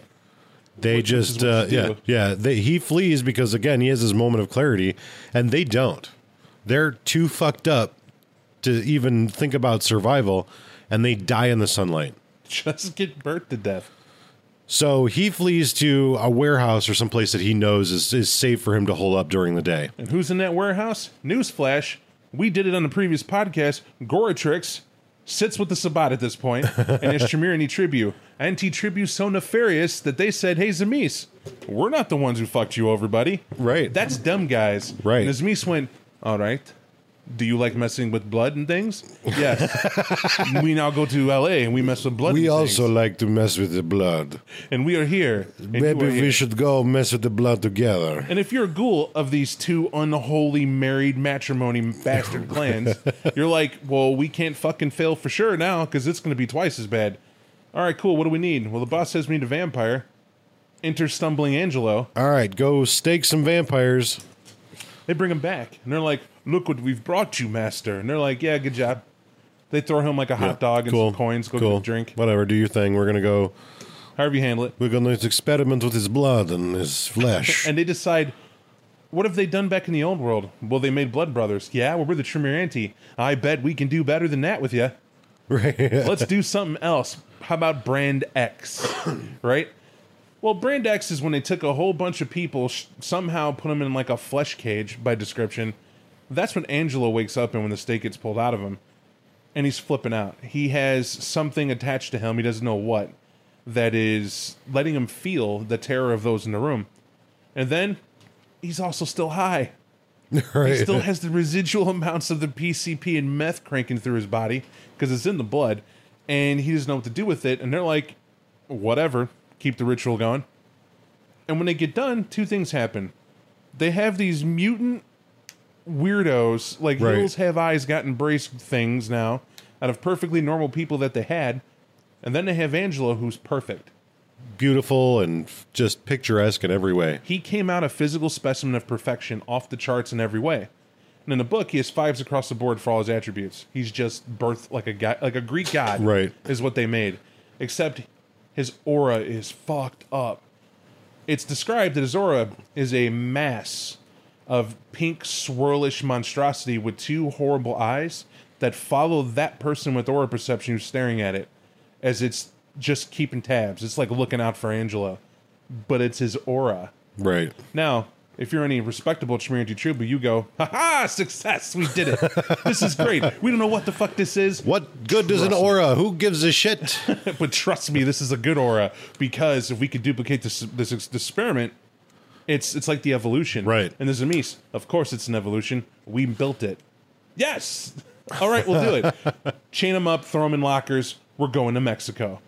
They
Which
just
what
uh, yeah
do.
yeah. They, he flees because again he has his moment of clarity, and they don't. They're too fucked up to even think about survival, and they die in the sunlight. (laughs)
just get burnt to death.
So he flees to a warehouse or someplace that he knows is, is safe for him to hold up during the day.
And who's in that warehouse? Newsflash. We did it on the previous podcast. Goratrix sits with the Sabbat at this point, (laughs) and it's Tremere antitribu. And Tribu so nefarious that they said, Hey, Tzimisce, we're not the ones who fucked you over, buddy.
Right.
That's dumb, guys.
Right.
And Tzimisce went, All right. Do you like messing with blood and things? Yes. (laughs) we now go to LA and we mess with blood
We also
things.
like to mess with the blood.
And we are here.
Maybe
are
we
here.
should go mess with the blood together.
And if you're a ghoul of these two unholy married matrimony bastard (laughs) clans, you're like, well, we can't fucking fail for sure now because it's going to be twice as bad. All right, cool. What do we need? Well, the boss says we need a vampire. Enter stumbling Angelo.
All right, go stake some vampires.
They bring him back, and they're like, "Look what we've brought you, master." And they're like, "Yeah, good job." They throw him like a hot dog and
cool.
some coins. Go
cool.
get a drink.
Whatever, do your thing. We're gonna go.
however you handle it.
We're going to experiment with his blood and his (laughs) flesh.
And they decide, what have they done back in the old world? Well, they made blood brothers. Yeah, well, we're the Tremeranti. I bet we can do better than that with you.
right. (laughs)
Let's do something else. How about Brand X? (coughs) right? Well, Brand X is when they took a whole bunch of people, sh- somehow put them in like a flesh cage by description. That's when Angelo wakes up and when the stake gets pulled out of him. And he's flipping out. He has something attached to him, he doesn't know what, that is letting him feel the terror of those in the room. And then he's also still high. (laughs)
right.
He still has the residual amounts of the PCP and meth cranking through his body because it's in the blood, and he doesn't know what to do with it. And they're like, whatever, keep the ritual going. And when they get done, two things happen. They have these mutant weirdos, like
Right.
Hills Have Eyes got embraced things now out of perfectly normal people that they had. And then they have Angela, who's perfect.
Beautiful and f- just picturesque in every way.
He came out a physical specimen of perfection, off the charts in every way. And in the book, he has fives across the board for all his attributes. He's just birthed like a guy, like a Greek god.
Right.
Is what they made. Except his aura is fucked up. It's described that his aura is a mass of pink, swirlish monstrosity with two horrible eyes that follow that person with aura perception who's staring at it as it's just keeping tabs. It's like looking out for Angela, but it's his aura.
Right.
Now, if you're any respectable Chimerian Trouba, you go, ha ha, success, we did it. this is great. We don't know what the fuck this is,
What good does an
Trust me.
aura? Who gives a shit? (laughs)
but trust me, this is a good aura because if we could duplicate this this, this experiment, it's it's like the evolution,
Right.
And there's a Mies. Of course, it's an evolution. We built it. Yes. (laughs) All right, we'll do it. Chain them up, throw them in lockers. We're going to Mexico.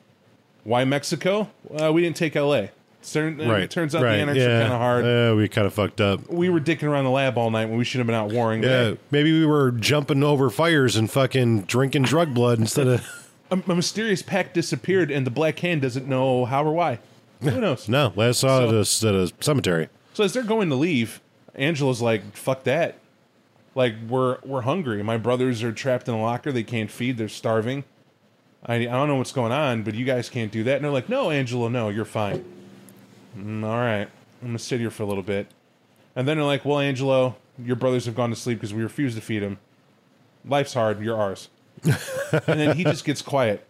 Why Mexico? Uh, we didn't take L.A. Turn,
right.
It turns out the
yeah.
are kind of hard.
Yeah, we kind of fucked up.
we were dicking around the lab all night when we should have been out warring.
Yeah, maybe we were jumping over fires and fucking drinking drug blood instead of. (laughs)
A, a mysterious pack disappeared, and the Black Hand doesn't know how or why. Who knows?
No, last saw it at a, at a cemetery.
So as they're going to leave, Angela's like, "Fuck that! Like we're we're hungry. My brothers are trapped in a locker. They can't feed. They're starving. I I don't know what's going on, but you guys can't do that." And they're like, "No, Angela, no, you're fine. "Mm, all right, I'm gonna sit here for a little bit." And then they're like, "Well, Angelo, your brothers have gone to sleep because we refuse to feed them. Life's hard. You're ours." (laughs) and then he just gets quiet,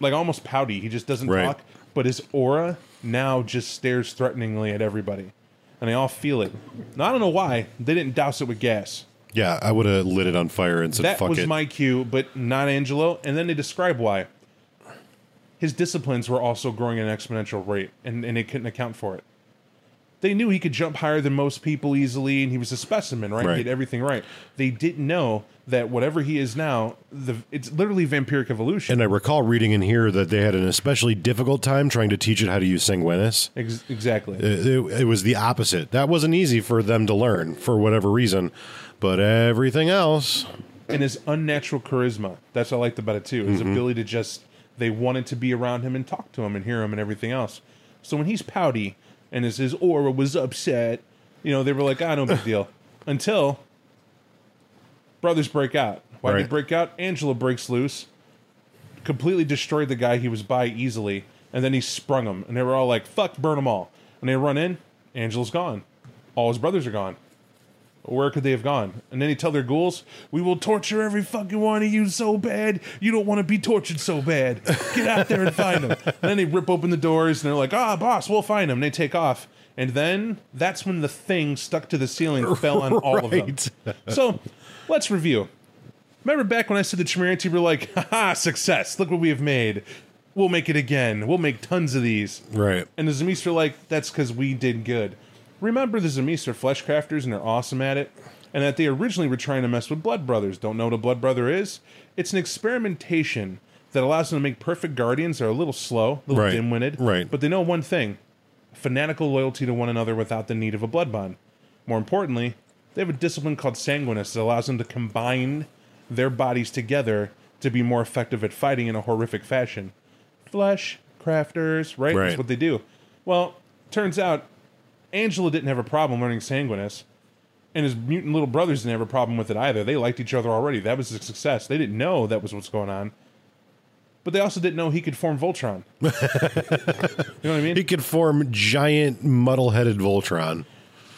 like almost pouty. He just doesn't
Right.
talk, but his aura now just stares threateningly at everybody, and they all feel it. Now I don't know why they didn't douse it with gas.
Yeah, I would have lit it on fire and said, fuck it.
That
"Fuck
was
it."
my cue, but not Angelo. And then they describe why. His disciplines were also growing at an exponential rate, and, and they couldn't account for it. They knew he could jump higher than most people easily, and he was a specimen, right?
Right.
He did everything right. They didn't know that whatever he is now, the it's literally vampiric evolution.
and I recall reading in here that they had an especially difficult time trying to teach it how to use Sanguinus.
Ex- exactly.
It, it, it was the opposite. That wasn't easy for them to learn for whatever reason, but everything else.
and his unnatural charisma. That's what I liked about it too. His mm-hmm. ability to just they wanted to be around him and talk to him and hear him and everything else. So when he's pouty and his his aura was upset, you know, they were like, ah, no big deal. Until brothers break out. Why did
they
break out? Angela breaks loose, completely destroyed the guy he was by easily, and then he sprung him, and they were all like, "Fuck, burn them all." And they run in, Angela's gone. All his brothers are gone. Where could they have gone? And then they tell their ghouls, "We will torture every fucking one of you so bad. You don't want to be tortured so bad. Get out there and find them." and (laughs) then they rip open the doors and they're like, "Ah, boss, we'll find them." And they take off, and then that's when the thing stuck to the ceiling (laughs) fell on all of them.
Right. (laughs)
So let's review. Remember back when I said the Chimeranti were like, "Haha, success! Look what we have made. We'll make it again. We'll make tons of these."
Right.
And the Tzimisce are like, that's because we did good. Remember, the Tzimisce are flesh crafters and they're awesome at it. And that they originally were trying to mess with Blood Brothers. Don't know what a Blood Brother is? It's an experimentation that allows them to make perfect guardians. They're a little slow, a little
Right.
dim-witted,
Right.
But they know one thing: fanatical loyalty to one another without the need of a blood bond. More importantly, they have a discipline called Sanguinus that allows them to combine their bodies together to be more effective at fighting in a horrific fashion. Flesh crafters, right?
Right.
That's what they do. Well, turns out Angela didn't have a problem learning Sanguinus, and his mutant little brothers didn't have a problem with it either. They liked each other already. That was a success. They didn't know that was what's going on. but they also didn't know he could form Voltron. (laughs) you know what I mean?
He could form giant muddle-headed Voltron.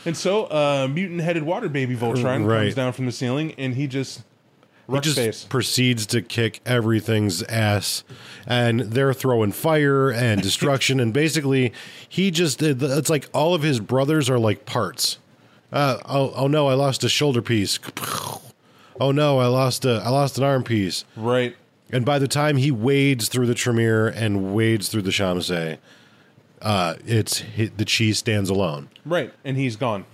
and so, uh, mutant-headed water baby Voltron
Right.
comes down from the ceiling, and he just
He just
face.
proceeds to kick everything's ass, and they're throwing fire and (laughs) destruction, and basically he just it's like all of his brothers are like parts. Uh, oh, oh no, I lost a shoulder piece. Oh no, I lost a I lost an arm piece.
Right.
And by the time he wades through the Tremere and wades through the Tzimisce, uh, it's the cheese stands alone.
Right, and he's gone.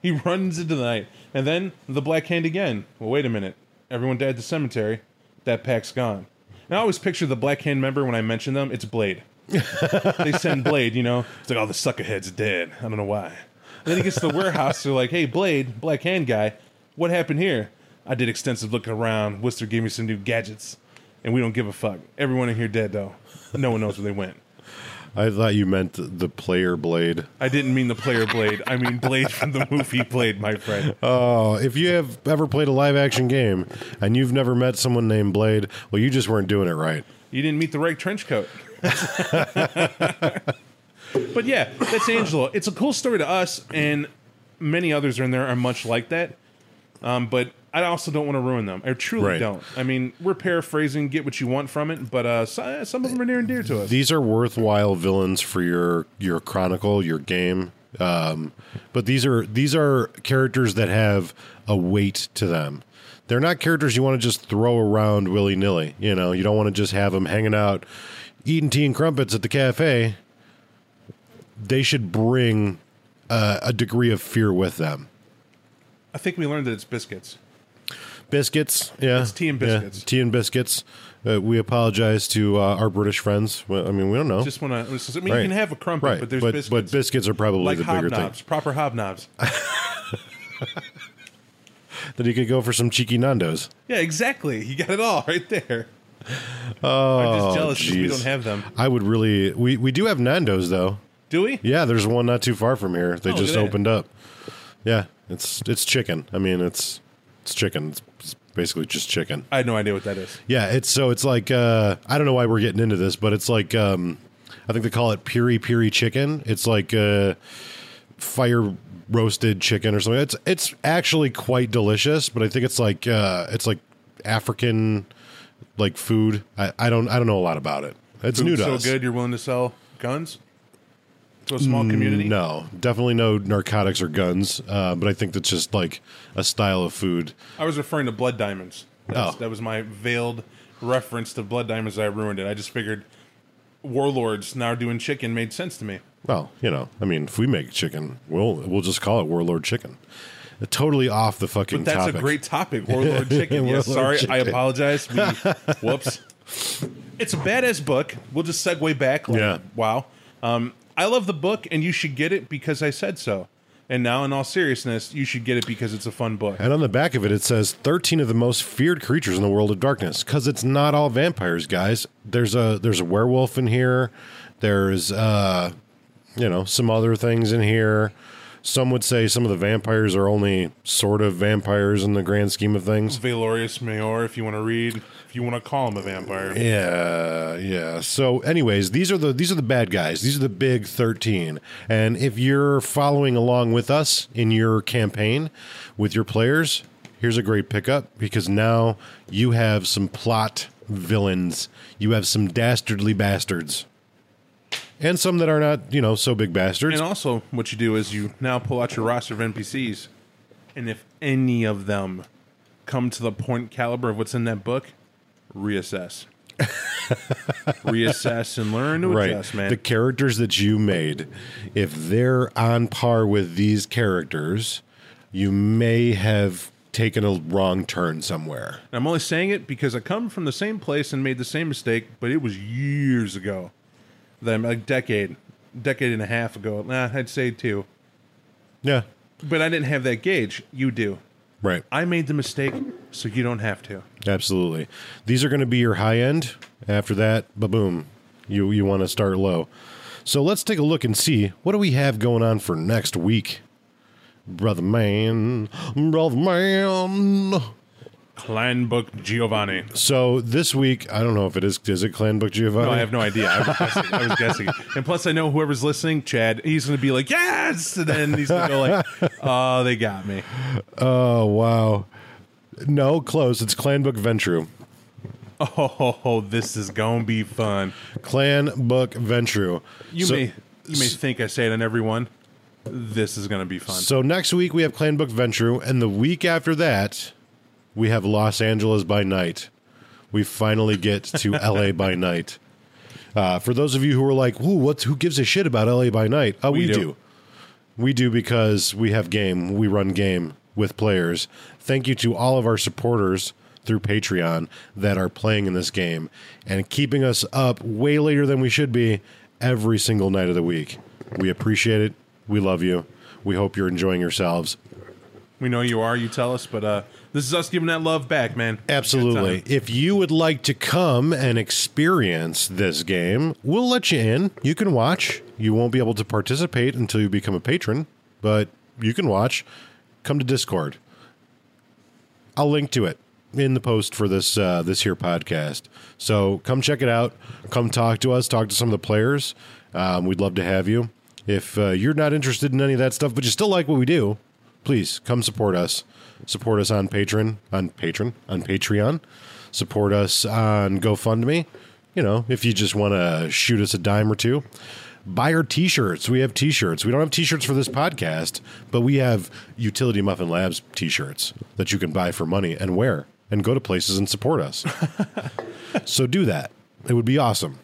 He (laughs) runs into the night, and then the Black Hand again. Well, wait a minute. Everyone died at the cemetery. That pack's gone. And I always picture the Black Hand member when I mention them. It's Blade. (laughs) they send Blade. You know, it's like, oh, the suckerhead's dead. I don't know why. And then he gets to the warehouse. They're like, hey, Blade, Black Hand guy, what happened here? I did extensive looking around. Worcester gave me some new gadgets, and we don't give a fuck. Everyone in here dead though. No one knows where they went.
I thought you meant the, player blade.
I didn't mean the player Blade. I mean Blade from the movie Blade, my friend.
Oh, if you have ever played a live action game and you've never met someone named Blade, well, you just weren't doing it right.
You didn't meet the right trench coat. (laughs) but yeah, that's Angelo. It's a cool story to us, and many others are in there are much like that. Um, but I also don't want to ruin them. I truly
Right.
don't. I mean, we're paraphrasing, get what you want from it, but uh, some of them are near and dear to us.
These are worthwhile villains for your your chronicle, your game. Um, but these are these are characters that have a weight to them. They're not characters you want to just throw around willy nilly. You know, you don't want to just have them hanging out, eating tea and crumpets at the cafe. They should bring uh, a degree of fear with them.
I think we learned that it's biscuits.
Biscuits, yeah.
It's tea and
Yeah,
biscuits.
tea and biscuits. Uh, we apologize to uh, our British friends. Well, I mean, we don't know.
Just want to. I mean,
Right.
you can have a crumpet,
right,
but there's
but,
biscuits.
but biscuits are probably
like
the bigger thing.
hobnobs, proper hobnobs. (laughs)
Then you could go for some cheeky Nando's.
yeah, exactly. You got it all right there. Oh, I'm just jealous 'cause we
jeez.
don't have them.
I would really. We we do have Nando's though.
Do we?
Yeah, there's one not too far from here. They
Oh,
just
that.
opened up. Yeah, it's it's chicken. I mean, it's it's chicken. It's basically just chicken.
I had no idea what that is.
Yeah, it's so it's like uh, I don't know why we're getting into this, but it's like um, I think they call it piri piri chicken. It's like uh, fire roasted chicken or something. It's it's actually quite delicious, but I think it's like uh, it's like African like food. I, I don't I don't know a lot about it. It's new
Food's
to
so
us.
good, you're willing to sell guns to a small community.
Mm, No, definitely no narcotics or guns. Uh, but I think that's just like a style of food.
I was referring to blood diamonds. That's,
Oh.
That was my veiled reference to blood diamonds. I ruined it. I just figured warlords now doing chicken made sense to me.
Well, you know, I mean, if we make chicken, we'll we'll just call it Warlord Chicken. Totally off the fucking
That's
topic.
a great topic, (laughs) warlord chicken. yes,
Warlord
sorry, I
chicken.
apologize. We, (laughs) whoops. It's a badass book. We'll just segue back. Like,
Yeah.
Wow. Um, I love the book, and you should get it because I said so. And now, in all seriousness, you should get it because it's a fun book.
And on the back of it, it says 13 of the most feared creatures in the world of darkness. Because it's not all vampires, guys. There's a there's a werewolf in here. There's uh, you know some other things in here. Some would say some of the vampires are only sort of vampires in the grand scheme of things.
Valerius Maior, if you want to read, if you want to call him a vampire.
Yeah, yeah. So, anyways, these are the these are the bad guys. These are the big thirteen. And if you're following along with us in your campaign with your players, here's a great pickup because now you have some plot villains. You have some dastardly bastards, and some that are not, you know, so big bastards.
And also, what you do is you now pull out your roster of NPCs, and if any of them come to the point caliber of what's in that book, reassess. (laughs) reassess and learn to
right.
adjust, man.
The characters that you made, if they're on par with these characters, you may have taken a wrong turn somewhere.
I'm only saying it because I come from the same place and made the same mistake, but it was years ago. Then a decade, decade and a half ago. Nah, I'd say two.
Yeah.
But I didn't have that gauge. You do.
Right.
I made the mistake, so you don't have to.
Absolutely. These are going to be your high end. After that, ba-boom. You you want to start low. So let's take a look and see what do we have going on for next week. Brother man, brother man.
Clan Book Giovanni.
So this week, I don't know if it is. Is it Clan Book Giovanni?
No, I have no idea. I was guessing. I was guessing. And plus, I know whoever's listening, Chad, he's going to be like, yes! And then he's going to go like, (laughs) oh, they got me.
Oh wow. No, close. It's Clan Book Ventrue.
Oh, this is going to be fun.
Clan Book Ventrue.
You
So-
may you may think I say it on everyone. This is going to be fun.
So next week we have Clan Book Ventrue, and the week after that we have Los Angeles by night. We finally get to (laughs) LA by night. Uh, for those of you who are like, "Ooh, what's who gives a shit about LA by night?" Uh, we,
We
do.
do.
We do because we have game. We run game with players. Thank you to all of our supporters through Patreon that are playing in this game and keeping us up way later than we should be every single night of the week. We appreciate it. We love you. We hope you're enjoying yourselves.
we know you are. You tell us, but uh, this is us giving that love back, man.
Absolutely. If you would like to come and experience this game, we'll let you in. You can watch. You won't be able to participate until you become a patron, but you can watch. Come to Discord. I'll link to it in the post for this uh, this here podcast. So come check it out. Come talk to us. Talk to some of the players. Um, we'd love to have you. If uh, you're not interested in any of that stuff, but you still like what we do, please come support us. Support us on Patreon, on Patreon, on Patreon. Support us on GoFundMe. You know, if you just want to shoot us a dime or two. Buy our t-shirts. We have t-shirts. We don't have t-shirts for this podcast, but we have Utility Muffin Labs t-shirts that you can buy for money and wear and go to places and support us. (laughs) so do that. It would be awesome.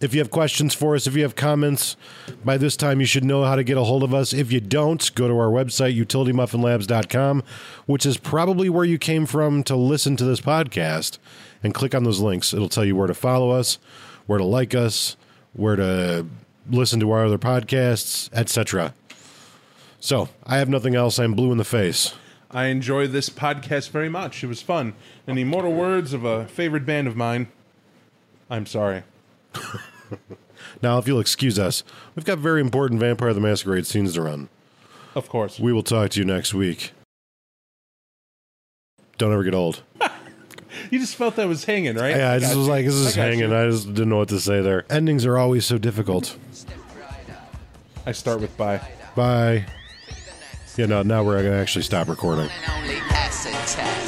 If you have questions for us, if you have comments, by this time you should know how to get a hold of us. If you don't, go to our website, utilitymuffinlabs.com, which is probably where you came from to listen to this podcast, and click on those links. It'll tell you where to follow us, where to like us, where to listen to our other podcasts, etc. So, I have nothing else. I'm blue in the face.
I enjoy this podcast very much. It was fun. In the immortal words of a favorite band of mine, I'm sorry. (laughs)
Now, if you'll excuse us, we've got very important Vampire the Masquerade scenes to run.
Of course.
We will talk to you next week. Don't ever get old. (laughs)
You just felt that was hanging, right?
Yeah, I just was
you.
like, this is
I
hanging.
you.
I just didn't know what to say there. Endings are always so difficult.
I start with bye.
Bye. Yeah, no, now we're going to actually stop recording.
Now